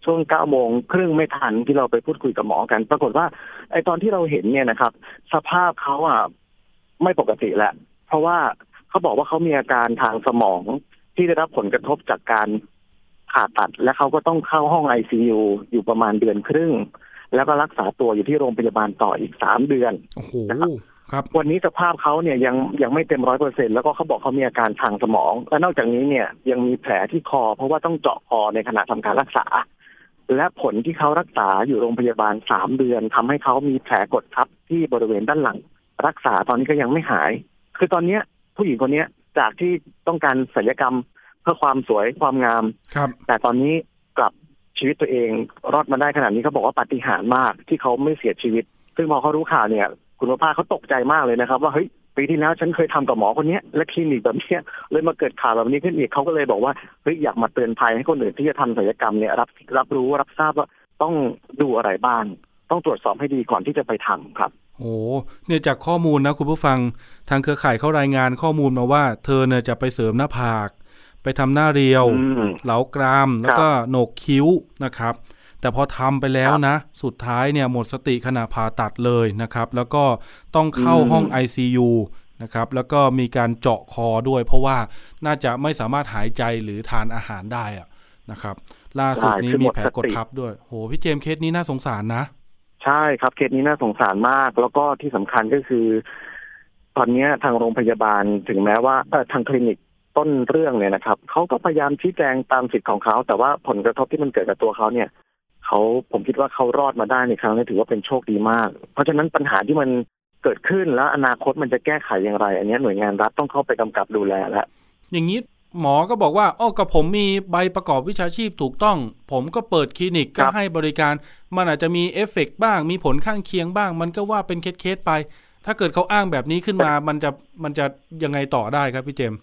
ช่วงเก้าโมงครึ่งไม่ทันที่เราไปพูดคุยกับหมอกัน ปรากฏว่าไอตอนที่เราเห็นเนี่ยนะครับ สภาพเขาอะไม่ปกติแล้วเพราะว่า เขาบอกว่าเขามีอาการทางสมองที่ได้รับผลกระทบจากการผ่าตัด และเขาก็ต้องเข้าห้องไอซียูอยู่ประมาณเดือนครึ่ง แล้วก็รักษาตัวอยู่ที่โรงพยาบาลต่ออีกสามเดือนโอ้โหนะครับครับวันนี้สภาพเขาเนี่ยยังยังไม่เต็มร้อยเปอร์เซ็นแล้วก็เขาบอกเขามีอาการทางสมอง และนอกจากนี้เนี่ยยังมีแผลที่คอ เพราะว่าต้องเจาะคอในขณะทำการรักษา และผลที่เขารักษาอยู่โรงพยาบาลสามเดือนทำให้เขามีแผลกดทับที่บริเวณด้านหลัง รักษาตอนนี้ก็ยังไม่หาย คือตอนเนี้ย ผู้หญิงคนเนี้ย จากที่ต้องการศัลยกรรมเพื่อความสวยความงาม ครับ แต่ตอนนี้กลับชีวิตตัวเองรอดมาได้ขนาดนี้เขาบอกว่าปาฏิหาริย์มากที่เขาไม่เสียชีวิต ซึ่งพอเขารู้ข่าวเนี่ย คุณประภาเขาตกใจมากเลยนะครับ ว่าเฮ้ยปีที่แล้วฉันเคยทำกับหมอคนเนี้ยและคลินิกแบบเนี้ยเลยมาเกิดข่าวแบบนี้ขึ้นอีกเขาก็เลยบอกว่าเฮ้ยอยากมาเตือนภัยให้คนอื่นที่จะทำศัลยกรรมเนี่ยรับรับรู้รับทราบว่าต้องดูอะไรบ้างต้องตรวจสอบให้ดีก่อนที่จะไปทำครับ โอ้เนี่ยจากข้อมูลนะคุณผู้ฟังทางเครือข่ายเขารายงานข้อมูลมาว่า เธอเนี่ยจะไปเสริมหน้าผาก ไปทำหน้าเรียวอืมเหลากรามแล้วก็โหนกคิ้วนะครับ แต่พอทำไปแล้วนะ สุดท้ายเนี่ยหมดสติขณะผ่าตัดเลยนะครับ แล้วก็ต้องเข้าอืมห้อง ICU นะครับแล้วก็มีการเจาะคอด้วย เพราะว่าน่าจะไม่สามารถหายใจหรือทานอาหารได้อะนะครับ ล่าสุดนี้ใช่คือมีหมดแผลกดสติทับด้วยโหพี่เจมส์เคสนี้น่าสงสารนะ ใช่ครับเคสนี้น่าสงสารมาก แล้วก็ที่สำคัญก็คือ ตอนนี้ทางโรงพยาบาลถึงแม้ว่าทางคลินิกต้นเรื่องเนี่ยนะครับเขาก็พยายามชี้แจงตามสิทธิ์ของเขา แต่ว่าผลกระทบที่มันเกิดกับตัวเขาเนี่ยเขาผมคิดว่าเขารอดมาได้ในครั้งนี้ถือว่าเป็นโชคดีมาก เพราะฉะนั้นปัญหาที่มันเกิดขึ้นแล้วอนาคตมันจะแก้ไขอย่างไร อันนี้หน่วยงานรัฐต้องเข้าไปกำกับดูแลแล้วอย่างนี้ หมอก็บอกว่าอ๋อกับผมมีใบประกอบวิชาชีพถูกต้อง ผมก็เปิดคลินิกครัก็บให้บริการ มันอาจจะมีเอฟเฟกต์บ้าง มีผลข้างเคียงบ้าง มันก็ว่าเป็นเคสๆไป ถ้าเกิดเขาอ้างแบบนี้ขึ้นมา มันจะมันจะยังไงต่อได้ครับพี่เจมส์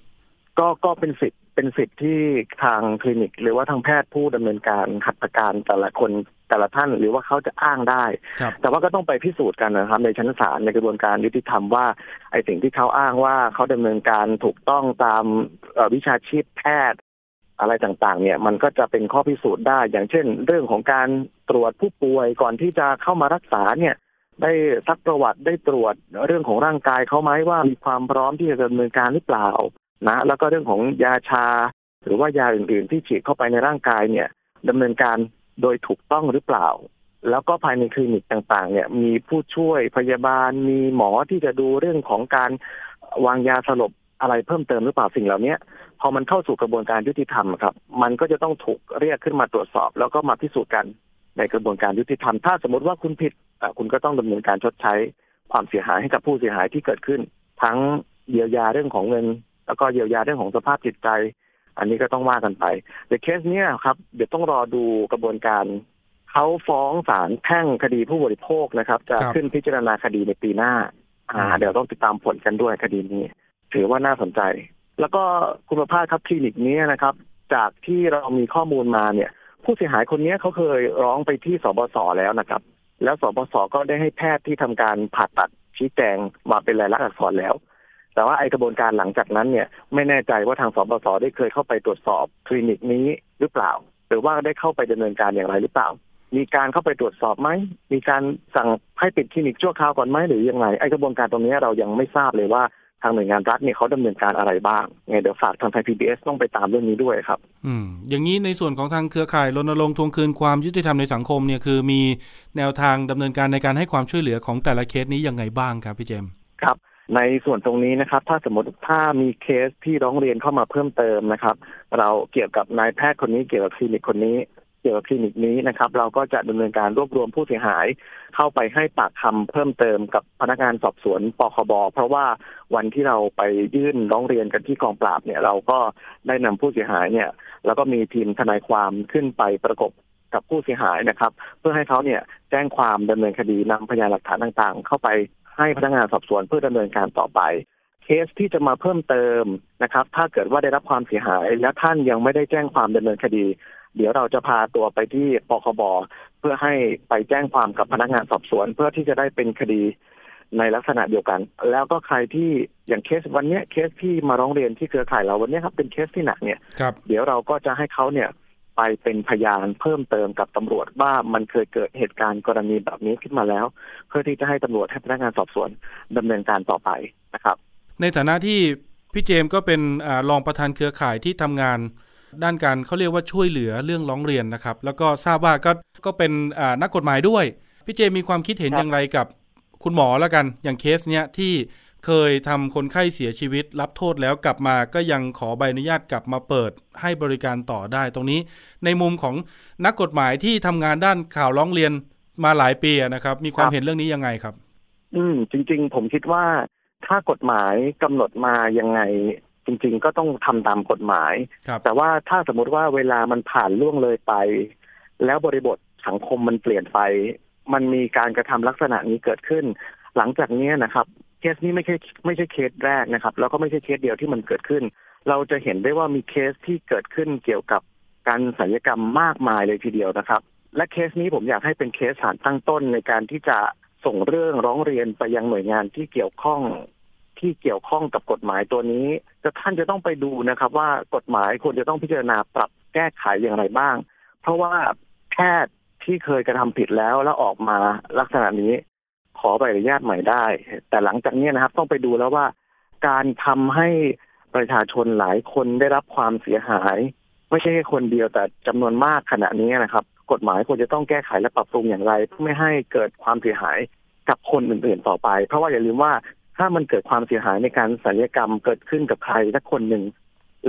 ก็ก็เป็นสิทธิ์ เป็นสิทธิ์ที่ทางคลินิก หรือว่าทางแพทย์ผู้ดำเนินการหัตถการแต่ละคนแต่ละท่านหรือว่าเขาจะอ้างได้ครับแต่ว่าก็ต้องไปพิสูจน์กันนะครับ ในชั้นศาลในกระบวนการยุติธรรมว่าไอ้สิ่งที่เขาอ้างว่าเขาดำเนินการถูกต้องตามเอ่อวิชาชีพแพทย์อะไรต่างๆ เนี่ยมันก็จะเป็นข้อพิสูจน์ได้ อย่างเช่น เรื่องของการตรวจผู้ป่วยก่อนที่จะเข้ามารักษาเนี่ย ได้ซักประวัติได้ตรวจเรื่องของร่างกายเขาไหมว่ามีความพร้อมที่จะดำเนินการหรือเปล่า นะแล้วก็เรื่องของยาชา หรือว่ายาอื่น ๆ ที่ฉีดเข้าไปในร่างกายเนี่ยดำเนินการโดยถูกต้องหรือเปล่า แล้วก็ภายในคลินิกต่างๆ เนี่ย มีผู้ช่วยพยาบาลมีหมอที่จะดูเรื่องของการวางยาสลบอะไรเพิ่มเติมหรือเปล่าสิ่งเหล่านี้พอมันเข้าสู่กระบวนการยุติธรรมครับ มันก็จะต้องถูกเรียกขึ้นมาตรวจสอบ แล้วก็มาพิสูจน์กันในกระบวนการยุติธรรม ถ้าสมมติว่าคุณผิดคุณก็ต้องดำเนินการชดใช้ความเสียหายให้กับผู้เสียหายที่เกิดขึ้น ทั้งเยียวยาเรื่องของเงิน แล้วก็เยียวยาเรื่องของสภาพจิตใจ อันนี้ก็ต้องว่ากันไปแต่เคสเนี้ยครับ เดี๋ยวต้องรอดูกระบวนการเขาฟ้องศาลแพ่งคดีผู้บริโภคนะครับ จะครับขึ้นพิจารณาคดีในปีหน้า อ่าอืมเดี๋ยวต้องติดตามผลกันด้วยคดีนี้ ถือว่าน่าสนใจ แล้วก็คุณประภาสครับคลินิกนี้นะครับ จากที่เรามีข้อมูลมาเนี่ย ผู้เสียหายคนนี้เขาเคยร้องไปที่สบสแล้วนะครับ แล้วสบสก็ได้ให้แพทย์ที่ทำการผ่าตัดชี้แจงมาเป็นลายลักษณ์อักษรแล้ว แต่ว่าไอกระบวนการหลังจากนั้นเนี่ยไม่แน่ใจว่าทางสบสได้เคยเข้าไปตรวจสอบคลินิกนี้หรือเปล่า หรือว่าได้เข้าไปดำเนินการอย่างไรหรือเปล่า มีการเข้าไปตรวจสอบไหมมีการสั่งให้ปิดคลินิกชั่วคราวก่อนไหมหรือยังไงไอกระบวนการตรงนี้เรายังไม่ทราบเลยว่าทางหน่วยงานรัฐเนี่ยเขาดำเนินการอะไรบ้างไงเดี๋ยวฝากทางไทยพีบีต้องไปตามเรื่องนี้ด้วยครับ อืม อย่างนี้ในส่วนของทางเครือข่ายรณรงค์ทวงคืนความยุติธรรมในสังคมเนี่ยคือมีแนวทางดำเนินการในการให้ความช่วยเหลือของแต่ละเคสนี้ยังไงบ้างครับพี่เจมส์ครับ ในส่วนตรงนี้นะครับ ถ้าสมมติถ้ามีเคสที่ร้องเรียนเข้ามาเพิ่มเติมนะครับ เราเกี่ยวกับนายแพทย์คนนี้เกี่ยวกับคลินิกคนนี้ เกี่ยวกับคลินิกนี้นะครับ เราก็จะดำเนินการรวบรวมผู้เสียหาย เข้าไปให้ปากคำเพิ่มเติมกับพนักงานสอบสวนปคบเพราะว่าวันที่เราไปยื่นร้องเรียนกันที่กองปราบเนี่ย เราก็ได้นำผู้เสียหายเนี่ย แล้วก็มีทีมทนายความขึ้นไปประกบกับผู้เสียหายนะครับ เพื่อให้เขาเนี่ยแจ้งความดำเนินคดีนำพยานหลักฐานต่างๆ เข้าไป ให้พนักงานสอบสวนเพื่อดำเนินการต่อไป เคสที่จะมาเพิ่มเติมนะครับ ถ้าเกิดว่าได้รับความเสียหาย และท่านยังไม่ได้แจ้งความดำเนินคดี เดี๋ยวเราจะพาตัวไปที่ปคบเพื่อให้ไปแจ้งความกับพนักงานสอบสวน เพื่อที่จะได้เป็นคดีในลักษณะเดียวกัน แล้วก็ใครที่อย่างเคสวันเนี้ยเคสที่มาร้องเรียนที่เครือข่ายเราวันเนี้ยครับเป็นเคสที่หนักเนี่ยครับเดี๋ยวเราก็จะให้เขาเนี่ย ไปเป็นพยานเพิ่มเติมกับตำรวจว่ามันเคยเกิดเหตุการณ์กรณีแบบนี้ขึ้นมาแล้ว เพื่อที่จะให้ตำรวจให้พนักงานสอบสวนดำเนินการต่อไปนะครับ ในฐานะที่พี่เจมส์ก็เป็นรองประธานเครือข่ายที่ทำงาน ด้านการเขาเรียกว่าช่วยเหลือเรื่องร้องเรียนนะครับ แล้วก็ทราบว่าก็ก็เป็นนักกฎหมายด้วยพี่เจมส์มีความคิดเห็นอย่างไรกับคุณหมอแล้วกันอย่างเคสเนี้ยที่ เคยทำคนไข้เสียชีวิต รับโทษแล้วกลับมาก็ยังขอใบอนุญาตกลับมาเปิดให้บริการต่อได้ ตรงนี้ในมุมของนักกฎหมายที่ทำงานด้านข่าวร้องเรียนมาหลายปีอะนะครับ มีความเห็นเรื่องนี้ยังไงครับ อืม จริง ๆ ผมคิดว่าถ้ากฎหมายกำหนดมายังไง จริง ๆ ก็ต้องทำตามกฎหมายครับแต่ว่าถ้าสมมติว่าเวลามันผ่านล่วงเลยไป แล้วบริบทสังคมมันเปลี่ยนไป มันมีการกระทำลักษณะนี้เกิดขึ้นหลังจากเนี้ยนะครับ เคสนี้ไม่ใช่ไม่ใช่เคสแรกนะครับ แล้วก็ไม่ใช่เคสเดียวที่มันเกิดขึ้น เราจะเห็นได้ว่ามีเคสที่เกิดขึ้นเกี่ยวกับการศัลยกรรมมากมายเลยทีเดียวนะครับ และเคสนี้ผมอยากให้เป็นเคสสารตั้งต้นในการที่จะส่งเรื่องร้องเรียนไปยังหน่วยงานที่เกี่ยวข้องที่เกี่ยวข้องกับกฎหมายตัวนี้แต่ท่านจะต้องไปดูนะครับ ว่ากฎหมายควรจะต้องพิจารณาปรับแก้ไขอย่างไรบ้าง เพราะว่าแพทย์ที่เคยกระทำผิดแล้วแล้วออกมาลักษณะนี้ ขอใบอนุญาตใหม่ได้ แต่หลังจากนี้นะครับ ต้องไปดูแล้วว่า การทำให้ประชาชนหลายคนได้รับความเสียหาย ไม่ใช่แค่คนเดียวแต่จำนวนมากขณะนี้นะครับ กฎหมายควรจะต้องแก้ไขและปรับปรุงอย่างไรเพื่อไม่ให้เกิดความเสียหายกับคนอื่นๆต่อไป เพราะว่าอย่าลืมว่าถ้ามันเกิดความเสียหายในการศัลยกรรมเกิดขึ้นกับใครสักคนหนึ่ง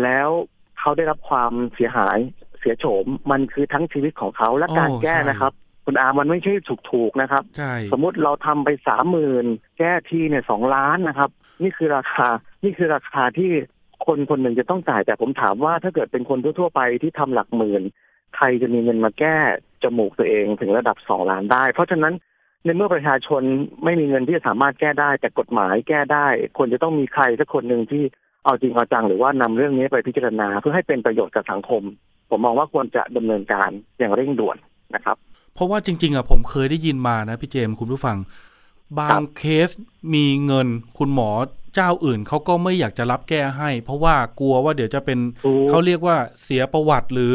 แล้วเขาได้รับความเสียหายเสียโฉมมันคือทั้งชีวิตของเขาและการแก้นะครับ คุณอามันไม่ใช่ถูกๆนะครับ ใช่ สมมุติเราทำไปสามหมื่นแก้ทีเนี่ยสองล้านนะครับ นี่คือราคา นี่คือราคาที่คนคนหนึ่งจะต้องจ่ายแต่ผมถามว่าถ้าเกิดเป็นคนทั่วๆไปที่ทำหลักหมื่นใครจะมีเงินมาแก้จมูกตัวเองถึงระดับสองล้านได้ เพราะฉะนั้นในเมื่อประชาชนไม่มีเงินที่จะสามารถแก้ได้ แต่กฎหมายแก้ได้ควรจะต้องมีใครสักคนหนึ่งที่เอาจริงเอาจังหรือว่านำเรื่องนี้ไปพิจารณาเพื่อให้เป็นประโยชน์กับสังคม ผมมองว่าควรจะดำเนินการอย่างเร่งด่วนนะครับ เพราะว่าจริง ๆอะผมเคยได้ยินมานะพี่เจมส์คุณผู้ฟัง บาครังบเคสมีเงินคุณหมอเจ้าอื่นเขาก็ไม่อยากจะรับแก้ให้ เพราะว่ากลัวว่าเดี๋ยวจะเป็นถูกเขาเรียกว่าเสียประวัติหรือ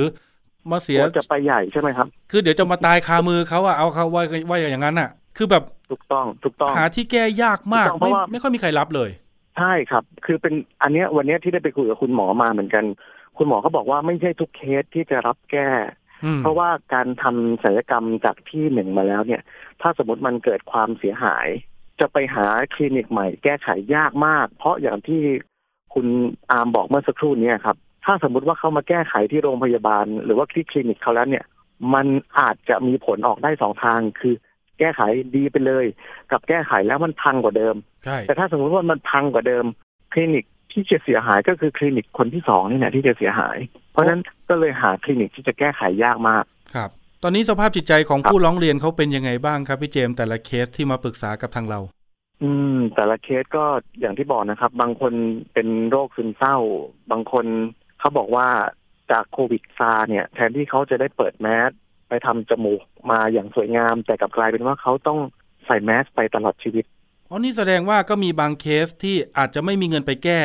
มาเสียควรจะไปใหญ่ใช่ไหมครับ คือเดี๋ยวจะมาตายคามือเขาอะเอาเขาว่าว่าอย่างนั้นอะคือแบบถูกต้องถูกต้องหาที่แก้ยากมากถูกต้องเพไม่ราะว่าไม่ค่อยมีใครรับเลยใช่ครับ คือเป็นอันเนี้ยวันเนี้ยที่ได้ไปคุยกับคุณหมอมาเหมือนกัน คุณหมอเขาบอกว่าไม่ใช่ทุกเคสที่จะรับแก้อืม เพราะว่าการทำศัลยกรรมจากที่หนึ่งมาแล้วเนี่ย ถ้าสมมติมันเกิดความเสียหาย จะไปหาคลินิกใหม่แก้ไขยากมาก เพราะอย่างที่คุณอาร์มบอกเมื่อสักครู่เนี้ครับ ถ้าสมมุติว่าเขามาแก้ไขที่โรงพยาบาล หรือว่าที่คลินิกเขาแล้วเนี่ย มันอาจจะมีผลออกได้สองทางคือแก้ไขดีไปเลย กับแก้ไขแล้วมันพังกว่าเดิมใช่แต่ถ้าสมมติว่ามันพังกว่าเดิม คลินิก ที่จะเสียหายก็คือคลินิกคนที่สองนี่แหละที่จะเสียหาย เพราะฉะนั้นก็เลยหาคลินิกที่จะแก้ไขยากมากครับ ตอนนี้สภาพจิตใจของครับผู้ร้องเรียนเขาเป็นยังไงบ้างครับพี่เจมส์แต่ละเคสที่มาปรึกษากับทางเรา อืม แต่ละเคสก็อย่างที่บอกนะครับ บางคนเป็นโรคซึมเศร้า บางคนเขาบอกว่าจากโควิดซาเนี่ย แทนที่เขาจะได้เปิดแมสไปทำจมูกมาอย่างสวยงาม แต่กลับกลายเป็นว่าเขาต้องใส่แมสไปตลอดชีวิต อ๋อนี่แสดงว่าก็มีบางเคสที่อาจจะไม่มีเงินไปแก้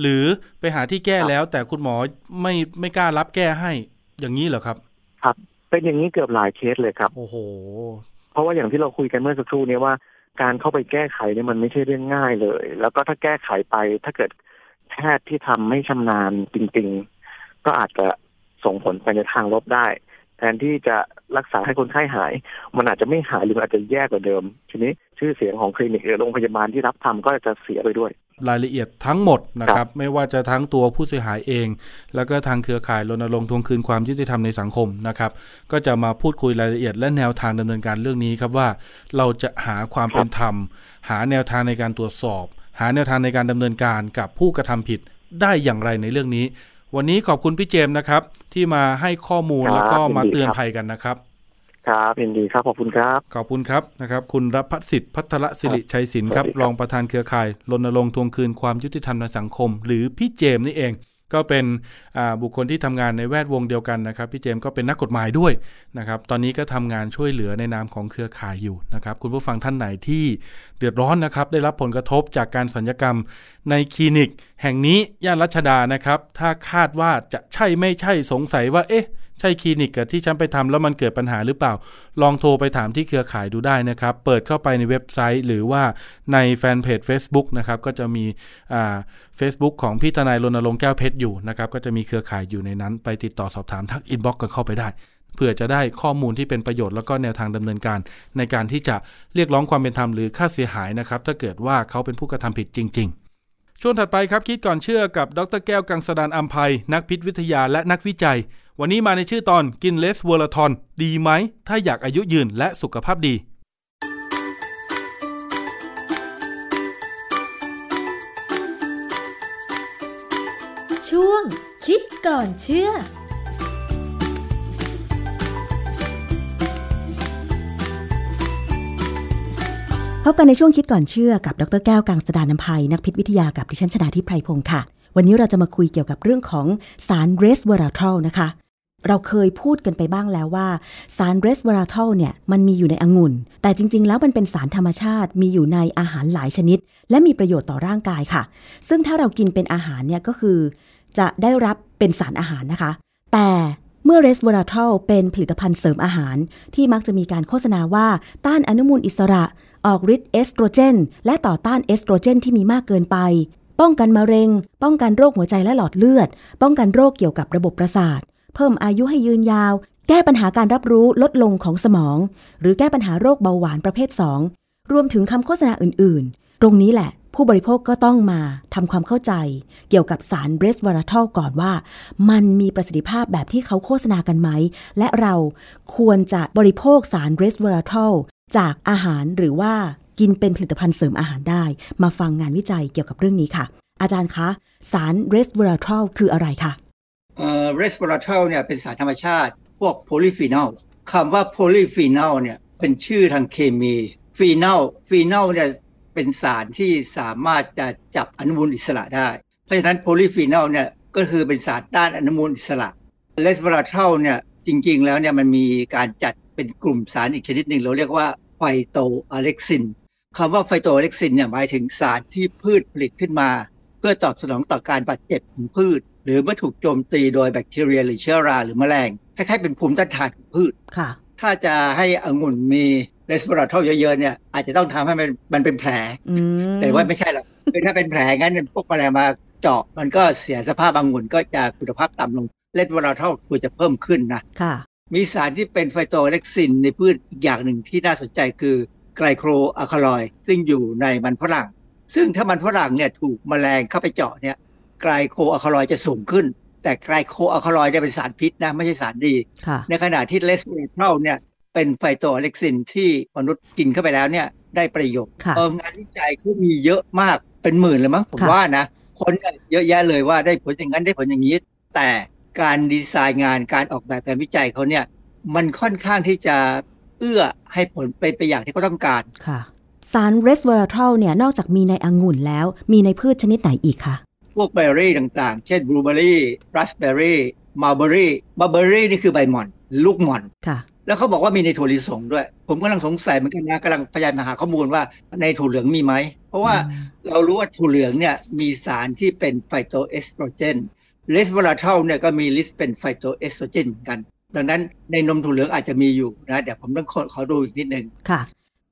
หรือไปหาที่แก้แล้ว แต่คุณหมอไม่ไม่กล้ารับแก้ให้อย่างนี้เหรอครับ ครับ เป็นอย่างนี้เกือบหลายเคสเลยครับ โอ้โห เพราะว่าอย่างที่เราคุยกันเมื่อสักครู่นี้ว่า การเข้าไปแก้ไขเนี่ยมันไม่ใช่เรื่องง่ายเลย แล้วก็ถ้าแก้ไขไปถ้าเกิดแพทย์ที่ทำไม่ชำนาญจริง ๆ ก็อาจจะส่งผลไปในทางลบได้ แทนที่จะ รักษาให้คนไข้หาย มันอาจจะไม่หายหรือมันอาจจะแย่กว่าเดิม ทีนี้ชื่อเสียงของคลินิกหรือโรงพยาบาลที่รับทำก็จะเสียไปด้วย รายละเอียดทั้งหมดนะครับ ไม่ว่าจะทั้งตัวผู้เสียหายเอง แล้วก็ทางเครือข่ายรณรงค์ทวงคืนความยุติธรรมในสังคมนะครับ ก็จะมาพูดคุยรายละเอียดและแนวทางดำเนินการเรื่องนี้ครับว่า เราจะหาความเป็นธรรม หาแนวทางในการตรวจสอบ หาแนวทางในการดำเนินการกับผู้กระทำผิดได้อย่างไรในเรื่องนี้ วันนี้ขอบคุณพี่เจมส์นะครับ ที่มาให้ข้อมูลครับแล้วก็มายินดีเตือนครับภัยกันนะครับ ครับยินดีครับขอบคุณครับ ขอบคุณครับนะครับ คุณรพัฒสิทธิ์พัทรศิริชัยศิลป์ครับสวัสดีครับรองประธานเครือข่ายรณรงค์ทวงคืนความยุติธรรมในสังคม หรือพี่เจมส์นี่เอง ก็เป็นบุคคลที่ทำงานในแวดวงเดียวกันนะครับ พี่เจมส์ก็เป็นนักกฎหมายด้วยนะครับ ตอนนี้ก็ทำงานช่วยเหลือในนามของเครือข่ายอยู่นะครับ คุณผู้ฟังท่านไหนที่เดือดร้อนนะครับ ได้รับผลกระทบจากการสัญญกรรมในคลินิก แห่งนี้ย่านรัชดานะครับ ถ้าคาดว่าจะใช่ไม่ใช่สงสัยว่าเอ๊ะ ใช่คลินิกกับที่ฉันไปทำแล้วมันเกิดปัญหาหรือเปล่า ลองโทรไปถามที่เครือข่ายดูได้นะครับ เปิดเข้าไปในเว็บไซต์ หรือว่าในแฟนเพจ Facebook นะครับก็จะมีอ่า Facebook ของพี่ทนายรณรงค์แก้วเพชรอยู่นะครับก็จะมีเครือข่ายอยู่ในนั้น ไปติดต่อสอบถามทักอินบ็อกกันเข้าไปได้เพื่อจะได้ข้อมูลที่เป็นประโยชน์แล้วก็แนวทางดำเนินการ ในการที่จะเรียกร้องความเป็นธรรมหรือค่าเสียหายนะครับถ้าเกิดว่าเขาเป็นผู้กระทำผิดจริง ๆ ช่วงถัดไปครับคิดก่อนเชื่อกับดรแก้วกังสดานอัมภัยนักพิษวิทยาและนักวิจัย วันนี้มาในชื่อตอนกิน resveratrol ดีไหม ถ้าอยากอายุยืนและสุขภาพดี ช่วงคิดก่อนเชื่อพบกันในช่วงคิดก่อนเชื่อกับ ดรแก้วกังสดาลอำไพนักพิษวิทยากับดิฉันชนาทิพไพรพงศ์ค่ะ วันนี้เราจะมาคุยเกี่ยวกับเรื่องของสาร resveratrol นะคะ เราเคยพูดกันไปบ้างแล้วว่า สาร resveratrol เนี่ยมันมีอยู่ในองุ่น แต่จริง ๆ แล้วมันเป็นสารธรรมชาติมีอยู่ในอาหารหลายชนิด และมีประโยชน์ต่อร่างกายค่ะ ซึ่งถ้าเรากินเป็นอาหารเนี่ยก็คือ จะได้รับเป็นสารอาหารนะคะ แต่เมื่อ resveratrol เป็นผลิตภัณฑ์เสริมอาหาร ที่มักจะมีการโฆษณาว่าต้านอนุมูลอิสระ ออกฤทธิ์เอสโตรเจน และต่อต้านเอสโตรเจน ที่มีมากเกินไป ป้องกันมะเร็ง ป้องกันโรคหัวใจและหลอดเลือด ป้องกันโรคเกี่ยวกับระบบประสาท เพิ่มอายุให้ยืนยาว แก้ปัญหาการรับรู้ลดลงของสมอง หรือแก้ปัญหาโรคเบาหวานประเภท 2 รวมถึงคำโฆษณาอื่น ๆ ตรงนี้แหละ ผู้บริโภคก็ต้องมาทำความเข้าใจ เกี่ยวกับสาร resveratrol ก่อนว่า มันมีประสิทธิภาพแบบที่เขาโฆษณากันไหม และเราควรจะบริโภคสาร resveratrol จากอาหารหรือว่ากินเป็นผลิตภัณฑ์เสริมอาหารได้ มาฟังงานวิจัยเกี่ยวกับเรื่องนี้ค่ะ อาจารย์คะ สาร resveratrol คืออะไรคะ เอ่อ resveratrol เนี่ยเป็นสารธรรมชาติ พวกโพลีฟีนอลคำว่าโพลีฟีนอลเนี่ยเป็นชื่อทางเคมีฟีนอลฟีนอลเนี่ยเป็นสารที่สามารถจะจับอนุมูลอิสระได้ เพราะฉะนั้นโพลีฟีนอลเนี่ยก็คือเป็นสารต้านอนุมูลอิสระ resveratrol เนี่ยจริงๆแล้วเนี่ยมันมีการจัดเป็นกลุ่มสารอีกชนิดหนึ่งเราเรียกว่า phytoalexin คำว่า phytoalexin เนี่ยหมายถึงสารที่พืชผลิตขึ้นมา เพื่อตอบสนองต่อการบาดเจ็บของพืช หรือเมื่อถูกโจมตีโดยแบคทีเรียหรือเชื้อรา หรือแมลงคล้ายๆเป็นภูมิต้านทานของพืชค่ะถ้าจะให้องุ่นมีเรสเ e อราทอลเยอะๆเนี่ยอาจจะต้องทำให้มันมันเป็นแผลอืมแต่ว่าไม่ใช่หรอกคือถ้าเป็นแผลงั้นพวกแมลงมาเจาะมันก็เสียสภาพองุ่นก็จะคุณภาพต่ำลงเลสเ e อราทอลควรจะเพิ่มขึ้นนะค่ะมีสารที่เป็น phytoalexin ในพืชอีกอย่างหนึ่งที่น่าสนใจคือ glycoalkaloid ซึ่งอยู่ในมันฝรั่ง ซึ่งถ้ามันฝรั่งเนี่ยถูกแมลงเข้าไปเจาะเนี่ย glycoalkaloid จะสูงขึ้น แต่ glycoalkaloid เนี่ยเป็นสารพิษนะไม่ใช่สารดีค่ะในขณะที่เลสเ e อราทอลเนี่ยเป็นไฟโตเล็กซินที่มนุษย์กินเข้าไปแล้วเนี่ยได้ประโยชน์ค่ะเอองานวิจัยเขามีเยอะมากเป็นหมื่นเลยมั้งผมค่ะว่านะ คนเนี่ยเยอะแยะเลยว่าได้ผลอย่างนั้นได้ผลอย่างนี้ แต่การดีไซน์งานการออกแบบการวิจัยเขาเนี่ยมันค่อนข้างที่จะเอื้อให้ผลเป็นไปอย่างที่เขาต้องการค่ะ สาร resveratrol เนี่ยนอกจากมีในองุ่นแล้ว มีในพืชชนิดไหนอีกคะพ วกเบอร์รี่ต่างๆ เช่นบลูเบอร์รี่ราสเบอร์รี่ mulberry mulberry นี่คือใบหม่อน ลูกหม่อนค่ะแล้วเขาบอกว่ามีในถั่วลิสงด้วย ผมกำลังสงสัยเหมือนกันนะกำลังพยายามหาข้อมูลว่าในถั่วเหลืองมีไหม เพราะว่าเรารู้ว่าถั่วเหลืองเนี่ยมีสารที่เป็น phytoestrogen resveratrol เนี่ยก็มีฤทธิ์เป็นไฟโตเอสโตรเจนเหมือนกัน ดังนั้นในนมถั่วเหลืองอาจจะมีอยู่นะเดี๋ยวผมต้องขอขอดูอีกนิดนึงค่ะ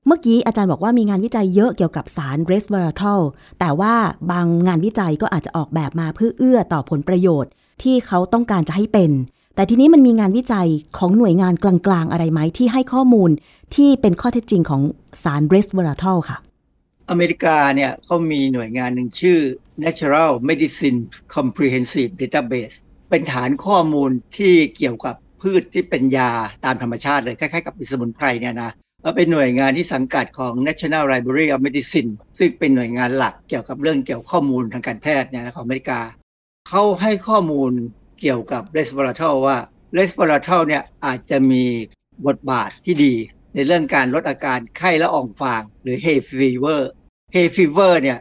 เมื่อกี้อาจารย์บอกว่ามีงานวิจัยเยอะเกี่ยวกับสาร resveratrolแต่ว่าบางงานวิจัยก็อาจจะออกแบบมาเพื่อเอื้อต่อผลประโยชน์ ที่เขาต้องการจะให้เป็น แต่ทีนี้มันมีงานวิจัยของหน่วยงานกลางๆ อะไรไหมที่ให้ข้อมูลที่เป็นข้อเท็จจริงของสารเรสเวอราทอลค่ะ อเมริกาเนี่ยเขามีหน่วยงานหนึ่งชื่อ Natural Medicine Comprehensive Database เป็นฐานข้อมูลที่เกี่ยวกับพืชที่เป็นยาตามธรรมชาติเลยคล้ายๆกับสมุนไพรเนี่ยนะ เป็นหน่วยงานที่สังกัดของ National Library of Medicine ซึ่งเป็นหน่วยงานหลักเกี่ยวกับเรื่องเกี่ยวข้อมูลทางการแพทย์เนี่ยของอเมริกา เขาให้ข้อมูลเกี่ยวกับ resveratrol ว่า resveratrol เนี่ยอาจจะมีบทบาทที่ดี ในเรื่องการลดอาการไข้ละอองฟาง หรือ hay fever hay fever เนี่ย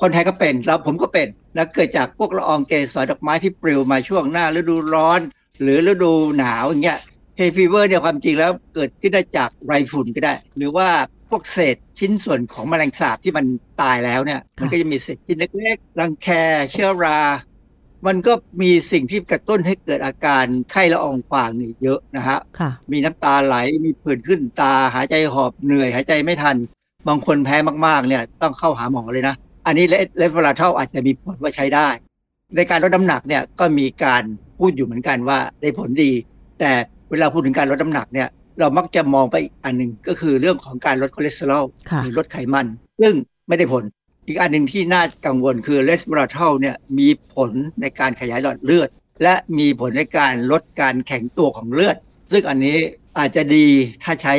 คนไทยก็เป็นแล้วผมก็เป็นแล้วเกิดจากพวกละอองเกสรดอกไม้ที่ปลิวมาช่วงหน้าฤดูร้อน หรือฤดูหนาวอย่างเงี้ย hay fever เนี่ยความจริงแล้วเกิดขึ้นได้จากไรฝุ่นก็ได้ หรือว่าพวกเศษชิ้นส่วนของแมลงสาบที่มันตายแล้วเนี่ย มันก็จะมีเศษชิ้นเล็กๆรังแคเชื้อรา มันก็มีสิ่งที่กระตุ้นให้เกิดอาการไข้ละอองฟางนี่เยอะนะฮะค่ะมีน้ำตาไหลมีผื่นขึ้นตาหายใจหอบเหนื่อยหายใจไม่ทัน บางคนแพ้มากๆเนี่ยต้องเข้าหาหมอเลยนะ อันนี้เลฟเวลาเท่าอาจจะมีผลว่าใช้ได้ ในการลดน้ำหนักเนี่ยก็มีการพูดอยู่เหมือนกันว่าได้ผลดี แต่ เวลาพูดถึงการลดน้ำหนักเนี่ยเรามักจะมองไปอีกอันหนึ่งก็คือเรื่องของการลดคอเลสเตอรอลค่ะหรือลดไขมัน ซึ่งไม่ได้ผล อีกอันหนึ่งที่น่ากังวลคือ resveratrol เนี่ยมีผลในการขยายหลอดเลือด และมีผลในการลดการแข็งตัวของเลือด ซึ่งอันนี้อาจจะดีถ้าใช้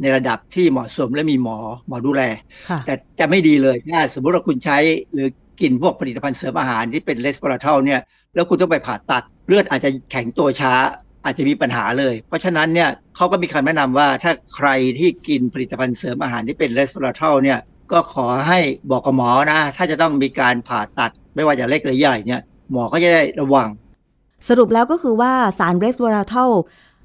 ในระดับที่เหมาะสมและมีหมอหมอดูแลค่ะแต่จะไม่ดีเลยถ้าสมมติว่าคุณใช้หรือกินพวกผลิตภัณฑ์เสริมอาหารที่เป็น resveratrol เนี่ยแล้วคุณต้องไปผ่าตัดเลือดอาจจะแข็งตัวช้า อาจจะมีปัญหาเลย เพราะฉะนั้นเนี่ยเขาก็มีคำแนะนำว่าถ้าใครที่กินผลิตภัณฑ์เสริมอาหารที่เป็น resveratrol เนี่ยก็ขอให้บอกกับหมอนะ ถ้าจะต้องมีการผ่าตัดไม่ว่าจะเล็กหรือใหญ่เนี่ยหมอก็จะได้ระวัง สรุปแล้วก็คือว่าสาร resveratrol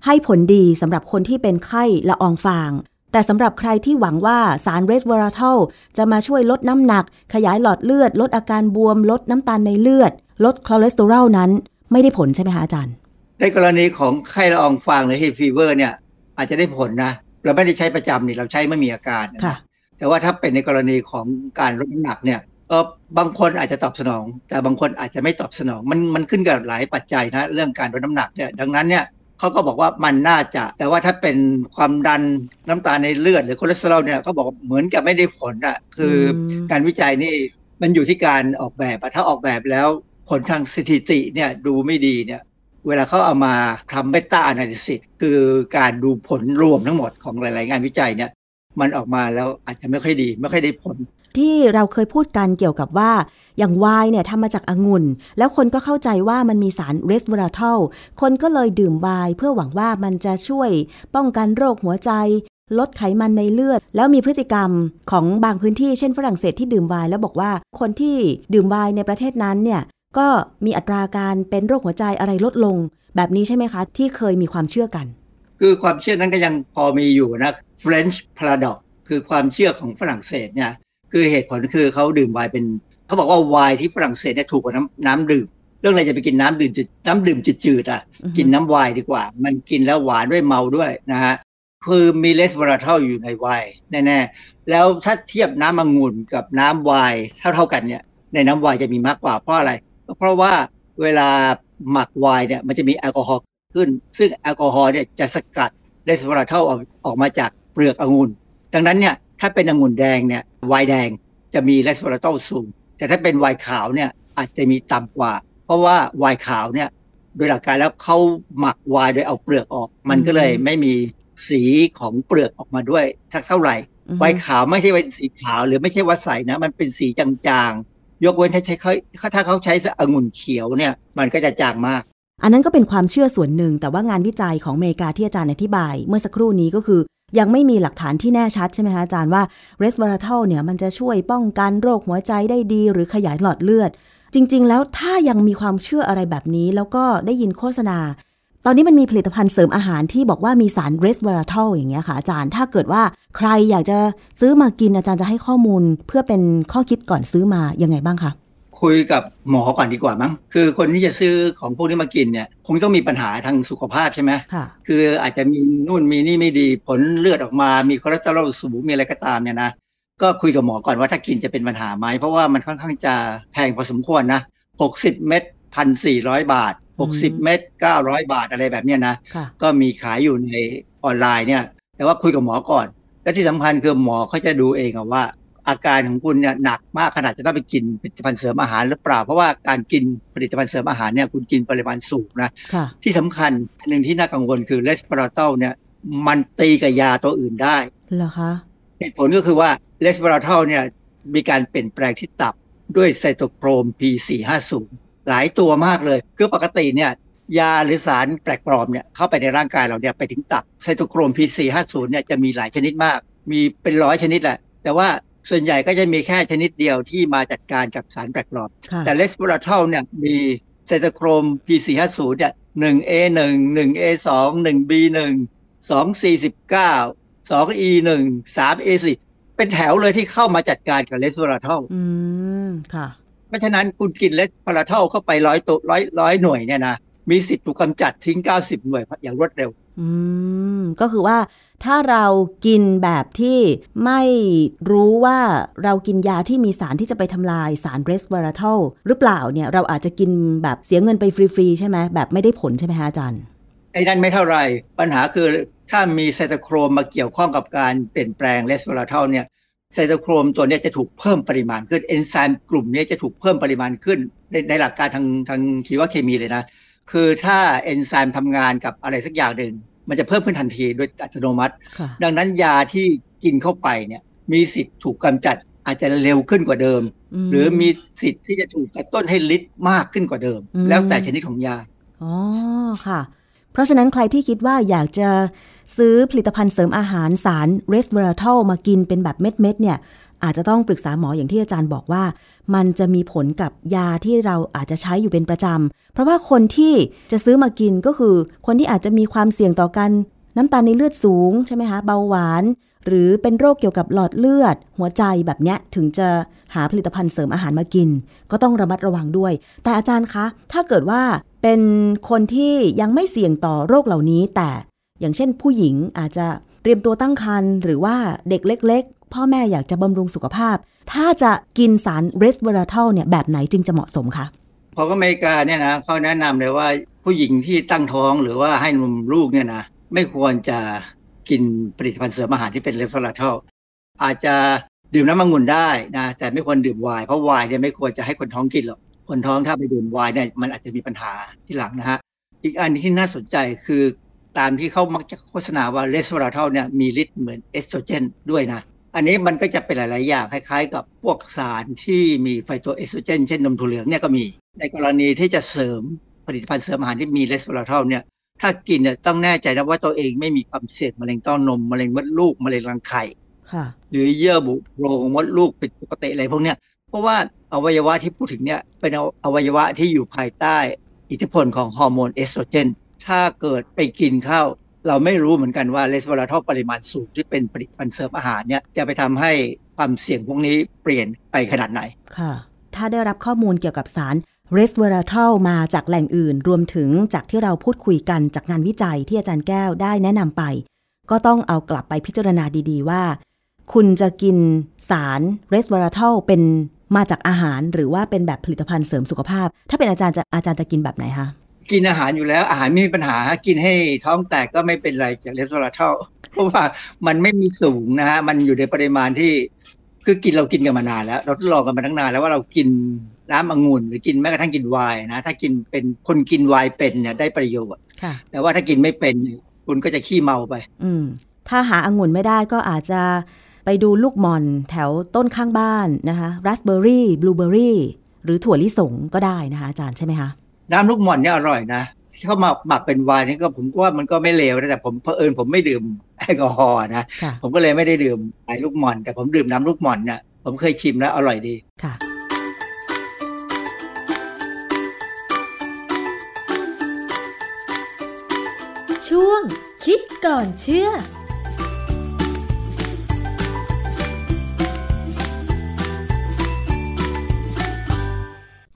ให้ผลดีสำหรับคนที่เป็นไข้ละอองฟาง แต่สำหรับใครที่หวังว่าสาร resveratrol จะมาช่วยลดน้ำหนัก ขยายหลอดเลือด ลดอาการบวม ลดน้ำตาลในเลือด ลดคอเลสเตอรอลนั้น ไม่ได้ผลใช่ไหมคะอาจารย์ ในกรณีของไข้ละอองฟางหรือ hay fever เนี่ยอาจจะได้ผลนะ เราไม่ได้ใช้ประจำนี่เราใช้เมื่อมีอาการนะค่ะแต่ว่าถ้าเป็นในกรณีของการลดน้ำหนักเนี่ยเออบางคนอาจจะตอบสนอง แต่บางคนอาจจะไม่ตอบสนอง มันมันขึ้นกับหลายปัจจัยนะเรื่องการลดน้ำหนักเนี่ยดังนั้นเนี่ยเขาก็บอกว่ามันน่าจะ แต่ว่าถ้าเป็นความดันน้ำตาลในเลือดหรือคอเลสเตอรอลเนี่ยเขาบอกว่าเหมือนกับไม่ได้ผลอะคืออมการวิจัยนี่มันอยู่ที่การออกแบบอะถ้าออกแบบแล้วผลทางสถิติเนี่ยดูไม่ดีเนี่ย เวลาเขาเอามาทำ meta-analysis คือการดูผลรวมทั้งหมดของหลาย ๆ งานวิจัยเนี่ยมันออกมาแล้วอาจจะไม่ค่อยดี ไม่ค่อยได้ผล ที่เราเคยพูดกันเกี่ยวกับว่า อย่างไวน์เนี่ยทำมาจากองุ่น แล้วคนก็เข้าใจว่ามันมีสารเรสเวอราทอลคนก็เลยดื่มไวน์เพื่อหวังว่ามันจะช่วยป้องกันโรคหัวใจ ลดไขมันในเลือด แล้วมีพฤติกรรมของบางพื้นที่เช่นฝรั่งเศสที่ดื่มไวน์แล้วบอกว่าคนที่ดื่มไวน์ในประเทศนั้นเนี่ย ก็มีอัตราการเป็นโรคหัวใจอะไรลดลง แบบนี้ใช่ไหมคะ ที่เคยมีความเชื่อกัน คือความเชื่อนั้นก็ยังพอมีอยู่นะ French paradox คือความเชื่อของฝรั่งเศสเนี่ยคือเหตุผลคือเขาดื่มไวน์เป็นเขาบอกว่าไวน์ที่ฝรั่งเศสเนี่ยถูกกว่าน้ำน้ำดื่ม เรื่องอะไรจะไปกินน้ำดื่มจืดน้ำดื่มจืดๆอะอือฮึกินน้ำไวน์ดีกว่า มันกินแล้วหวานด้วยเมาด้วยนะฮะคือมี resveratrol อยู่ในไวน์แน่ๆแล้วถ้าเทียบน้ำองุ่นกับน้ำไวน์เท่าๆกันเนี่ยในน้ำไวน์จะมีมากกว่าเพราะอะไร เพราะว่าเวลาหมักไวน์เนี่ยมันจะมีแอลกอฮอล์ขึ้น ซึ่งแอลกอฮอล์เนี่ยจะสกัด resveratrol ออกออกมาจากเปลือกองุ่น ดังนั้นเนี่ยถ้าเป็นองุ่นแดงเนี่ยไวน์แดงจะมี resveratrol สูง แต่ถ้าเป็นไวน์ขาวเนี่ยอาจจะมีต่ำกว่า เพราะว่าไวน์ขาวเนี่ยโดยหลักการแล้วเขาหมักไวน์โดยเอาเปลือกออก มันก็เลยไม่มีสีของเปลือกออกมาด้วยสักเท่าไหร่อือฮึไวน์ขาวไม่ใช่เป็นสีขาวหรือไม่ใช่ว่าใสนะ มันเป็นสีจางๆ ยกเว้นถ้าใช้เขาถ้าเขาใช้องุ่นเขียวเนี่ย มันก็จะจางมาก อันนั้นก็เป็นความเชื่อส่วนหนึ่ง แต่ว่างานวิจัยของอเมริกาที่อาจารย์อธิบาย เมื่อสักครู่นี้ก็คือ ยังไม่มีหลักฐานที่แน่ชัดใช่ไหมคะอาจารย์ว่า resveratrol เนี่ยมันจะช่วยป้องกันโรคหัวใจได้ดี หรือขยายหลอดเลือด จริง ๆ แล้วถ้ายังมีความเชื่ออะไรแบบนี้ แล้วก็ได้ยินโฆษณา ตอนนี้มันมีผลิตภัณฑ์เสริมอาหารที่บอกว่ามีสาร resveratrol อย่างเงี้ยค่ะอาจารย์ ถ้าเกิดว่าใครอยากจะซื้อมากินอาจารย์จะให้ข้อมูล เพื่อเป็นข้อคิดก่อนซื้อมายังไงบ้างคะคุยกับหมอก่อนดีกว่ามั้ง คือคนที่จะซื้อของพวกนี้มากินเนี่ย คงต้องมีปัญหาทางสุขภาพใช่ไหมค่ะคืออาจจะมีนู่นมีนี่ไม่ดี ผลเลือดออกมา มีคอเลสเตอรอลสูง มีอะไรก็ตามเนี่ยนะ ก็คุยกับหมอก่อนว่าถ้ากินจะเป็นปัญหาไหม เพราะว่ามันค่อนข้างจะแพงพอสมควรนะ 60 เม็ดพันสี่ร้อยบาทอืม 60 เม็ด900 บาทอะไรแบบเนี้ยนะค่ะก็มีขายอยู่ในออนไลน์เนี่ย แต่ว่าคุยกับหมอก่อน และที่สำคัญคือหมอเขาจะดูเองอะว่า อาการของคุณเนี่ยหนักมากขนาดจะต้องไปกินผลิตภัณฑ์เสริมอาหารหรือเปล่า เพราะว่าการกินผลิตภัณฑ์เสริมอาหารเนี่ยคุณกินปริมาณสูงนะค่ะที่สำคัญอันหนึ่งที่น่ากังวลคือ resveratrol เนี่ยมันตีกับยาตัวอื่นได้เหรอคะเหตุผลก็คือว่า resveratrol เนี่ยมีการเปลี่ยนแปลงที่ตับด้วยไซโตโครม P450 หลายตัวมากเลย คือปกติเนี่ยยาหรือสารแปลกปลอมเนี่ยเข้าไปในร่างกายเราเนี่ยไปถึงตับไซโตโครม P450 เนี่ยจะมีหลายชนิดมาก มีเป็นร้อยชนิดแหละ แต่ว่าส่วนใหญ่ก็จะมีแค่ชนิดเดียวที่มาจัดการกับสารแปลกปลอมค่ะแต่เลสเบอราทอลเนี่ยมีไซโตโครม P450 เนี่ย 1A1 1A2 1B1 249 2E1 3A4 เป็นแถวเลยที่เข้ามาจัดการกับเลสเบอราทอลอืมค่ะ เพราะฉะนั้นคุณกินเลสเบอราทอลเข้าไปร้อยตัวร้อยร้อยหน่วยเนี่ยนะมีสิทธิ์ถูกกำจัดทิ้ง 90 หน่วยอย่างรวดเร็ว อืม ก็คือว่าถ้าเรากินแบบที่ไม่รู้ว่าเรากินยาที่มีสารที่จะไปทำลายสาร resveratrol หรือเปล่าเนี่ย เราอาจจะกินแบบเสียเงินไปฟรีๆ ใช่ไหมแบบไม่ได้ผลใช่ไหมฮะอาจารย์ ไอ้นั่นไม่เท่าไหร่ปัญหาคือถ้ามี cytochrome มาเกี่ยวข้องกับการเปลี่ยนแปลง resveratrol เนี่ย cytochrome ตัวเนี้ยจะถูกเพิ่มปริมาณขึ้นเอนไซม์กลุ่มเนี้ยจะถูกเพิ่มปริมาณขึ้นในในหลักการทางทางชีวเคมีเลยนะ คือถ้าเอนไซม์ทำงานกับอะไรสักอย่างหนึ่งมันจะเพิ่มขึ้นทันทีโดยอัตโนมัติค่ะดังนั้นยาที่กินเข้าไปเนี่ยมีสิทธิ์ถูกกำจัดอาจจะเร็วขึ้นกว่าเดิม หรือมีสิทธิ์ที่จะถูกกระตุ้นให้ฤทธิ์มากขึ้นกว่าเดิมอืมแล้วแต่ชนิดของยาอ๋อค่ะ เพราะฉะนั้นใครที่คิดว่าอยากจะ ซื้อผลิตภัณฑ์เสริมอาหารสารเรสเวอราทอลมากินเป็นแบบเม็ดๆเนี่ยอาจจะต้องปรึกษาหมออย่างที่อาจารย์บอกว่า มันจะมีผลกับยาที่เราอาจจะใช้อยู่เป็นประจำ เพราะว่าคนที่จะซื้อมากินก็คือ คนที่อาจจะมีความเสี่ยงต่อการน้ำตาลในเลือดสูงใช่ไหมคะเบาหวาน หรือเป็นโรคเกี่ยวกับหลอดเลือด หัวใจแบบเนี้ยถึงจะหาผลิตภัณฑ์เสริมอาหารมากิน ก็ต้องระมัดระวังด้วย แต่อาจารย์คะ ถ้าเกิดว่าเป็นคนที่ยังไม่เสี่ยงต่อโรคเหล่านี้ แต่ อย่างเช่นผู้หญิงอาจจะเตรียมตัวตั้งครรภ์หรือว่าเด็กเล็ก ๆ พ่อแม่อยากจะบำรุงสุขภาพ ถ้าจะกินสาร resveratrol เนี่ยแบบไหนจึงจะเหมาะสมคะเพราะอเมริกาเนี่ยนะเขาแนะนำเลยว่าผู้หญิงที่ตั้งท้องหรือว่าให้นมลูกเนี่ยนะไม่ควรจะกินผลิตภัณฑ์เสริมอาหารที่เป็น resveratrol อาจจะดื่มน้ำมันงุ่นได้นะแต่ไม่ควรดื่มไวน์เพราะไวน์เนี่ยไม่ควรจะให้คนท้องกินหรอกคนท้องถ้าไปดื่มไวน์เนี่ยมันอาจจะมีปัญหาทีหลังนะฮะอีกอันที่น่าสนใจคือ ตามที่เขามักจะโฆษณาว่า resveratrol เนี่ยมีฤทธิ์เหมือนเอสโตรเจนด้วยนะ อันนี้มันก็จะเป็นหลาย ๆ อย่างคล้าย ๆ กับพวกสารที่มีไฟโตเอสโตรเจน เช่นนมถั่วเหลืองเนี่ยก็มี ในกรณีที่จะเสริมผลิตภัณฑ์เสริมอาหารที่มี resveratrol เนี่ยถ้ากินเนี่ยต้องแน่ใจนะว่าตัวเองไม่มีความเสี่ยงมะเร็งเต้านมมะเร็งมดลูกมะเร็งรังไข่ค่ะหรือเยื่อบุโพรงมดลูกผิดปกติอะไรพวกเนี้ยเพราะว่าอวัยวะที่พูดถึงเนี่ยเป็นอวัยวะที่อยู่ภายใต้อิทธิพลของฮอร์โมนเอสโตรเจน ถ้าเกิดไปกินเข้าเราไม่รู้เหมือนกันว่า resveratrol ปริมาณสูงที่เป็นผลิตภัณฑ์เสริมอาหารเนี่ยจะไปทำให้ความเสี่ยงพวกนี้เปลี่ยนไปขนาดไหน ค่ะ ถ้าได้รับข้อมูลเกี่ยวกับสาร resveratrol มาจากแหล่งอื่น รวมถึงจากที่เราพูดคุยกันจากงานวิจัยที่อาจารย์แก้วได้แนะนำไป ก็ต้องเอากลับไปพิจารณาดีๆว่า คุณจะกินสาร resveratrol เป็นมาจากอาหารหรือว่าเป็นแบบผลิตภัณฑ์เสริมสุขภาพ ถ้าเป็นอาจารย์จะอาจารย์จะกินแบบไหนคะ กินอาหารอยู่แล้ว อาหารไม่มีปัญหา กินให้ท้องแตกก็ไม่เป็นไรจาก resveratrol เพราะว่ามันไม่มีสูงนะฮะ มันอยู่ในปริมาณที่ คือกินเรากินกันมานานแล้ว เราทดลองกันมาตั้งนานแล้วว่าเรากินน้ำองุ่นหรือกินแม้กระทั่งกินไวน์นะ ถ้ากินเป็นคนกินไวน์เป็นเนี่ยได้ประโยชน์ค่ะแต่ว่าถ้ากินไม่เป็นเนี่ยคุณก็จะขี้เมาไป อืมถ้าหาองุ่นไม่ได้ก็อาจจะไปดูลูกหม่อนแถวต้นข้างบ้านนะคะราสเบอร์รี่บลูเบอร์รี่หรือถั่วลิสงก็ได้นะคะอาจารย์ใช่ไหมคะ น้ำลูกหม่อนเนี่ยอร่อยนะที่เขามาหมักเป็นไวน์นี่ก็ผมก็ว่ามันก็ไม่เลวนะแต่ผมเผอิญผมไม่ดื่มแอลกอฮอล์นะค่ะผมก็เลยไม่ได้ดื่มไอ้ลูกหม่อน แต่ผมดื่มน้ำลูกหม่อนเนี่ยผมเคยชิมแล้วอร่อยดีค่ะช่วงคิดก่อนเชื่อ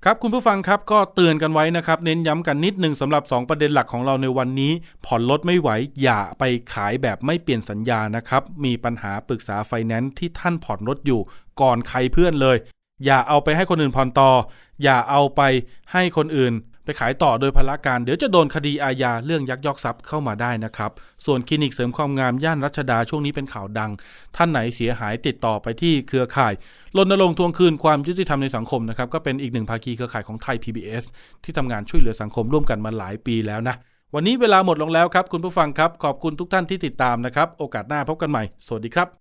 ครับคุณผู้ฟังครับก็เตือนกันไว้นะครับ เน้นย้ำกันนิดหนึ่งสำหรับ 2 ประเด็นหลักของเราในวันนี้ ผ่อนรถไม่ไหว อย่าไปขายแบบไม่เปลี่ยนสัญญานะครับ มีปัญหาปรึกษาไฟแนนซ์ที่ท่านผ่อนรถอยู่ ก่อนใครเพื่อนเลย อย่าเอาไปให้คนอื่นผ่อนต่อ อย่าเอาไปให้คนอื่น ไปขายต่อโดยพละการเดี๋ยวจะโดนคดีอาญาเรื่องยักยอกทรัพย์เข้ามาได้นะครับ ส่วนคลินิกเสริมความงามย่านรัชดาช่วงนี้เป็นข่าวดัง ท่านไหนเสียหายติดต่อไปที่เครือข่ายรณรงค์ทวงคืนความยุติธรรมในสังคมนะครับก็เป็นอีกหนึ่งภาคีเครือข่ายของไทย PBS ที่ทำงานช่วยเหลือสังคมร่วมกันมาหลายปีแล้วนะวันนี้เวลาหมดลงแล้วครับ คุณผู้ฟังครับ ขอบคุณทุกท่านที่ติดตามนะครับ โอกาสหน้าพบกันใหม่ สวัสดีครับ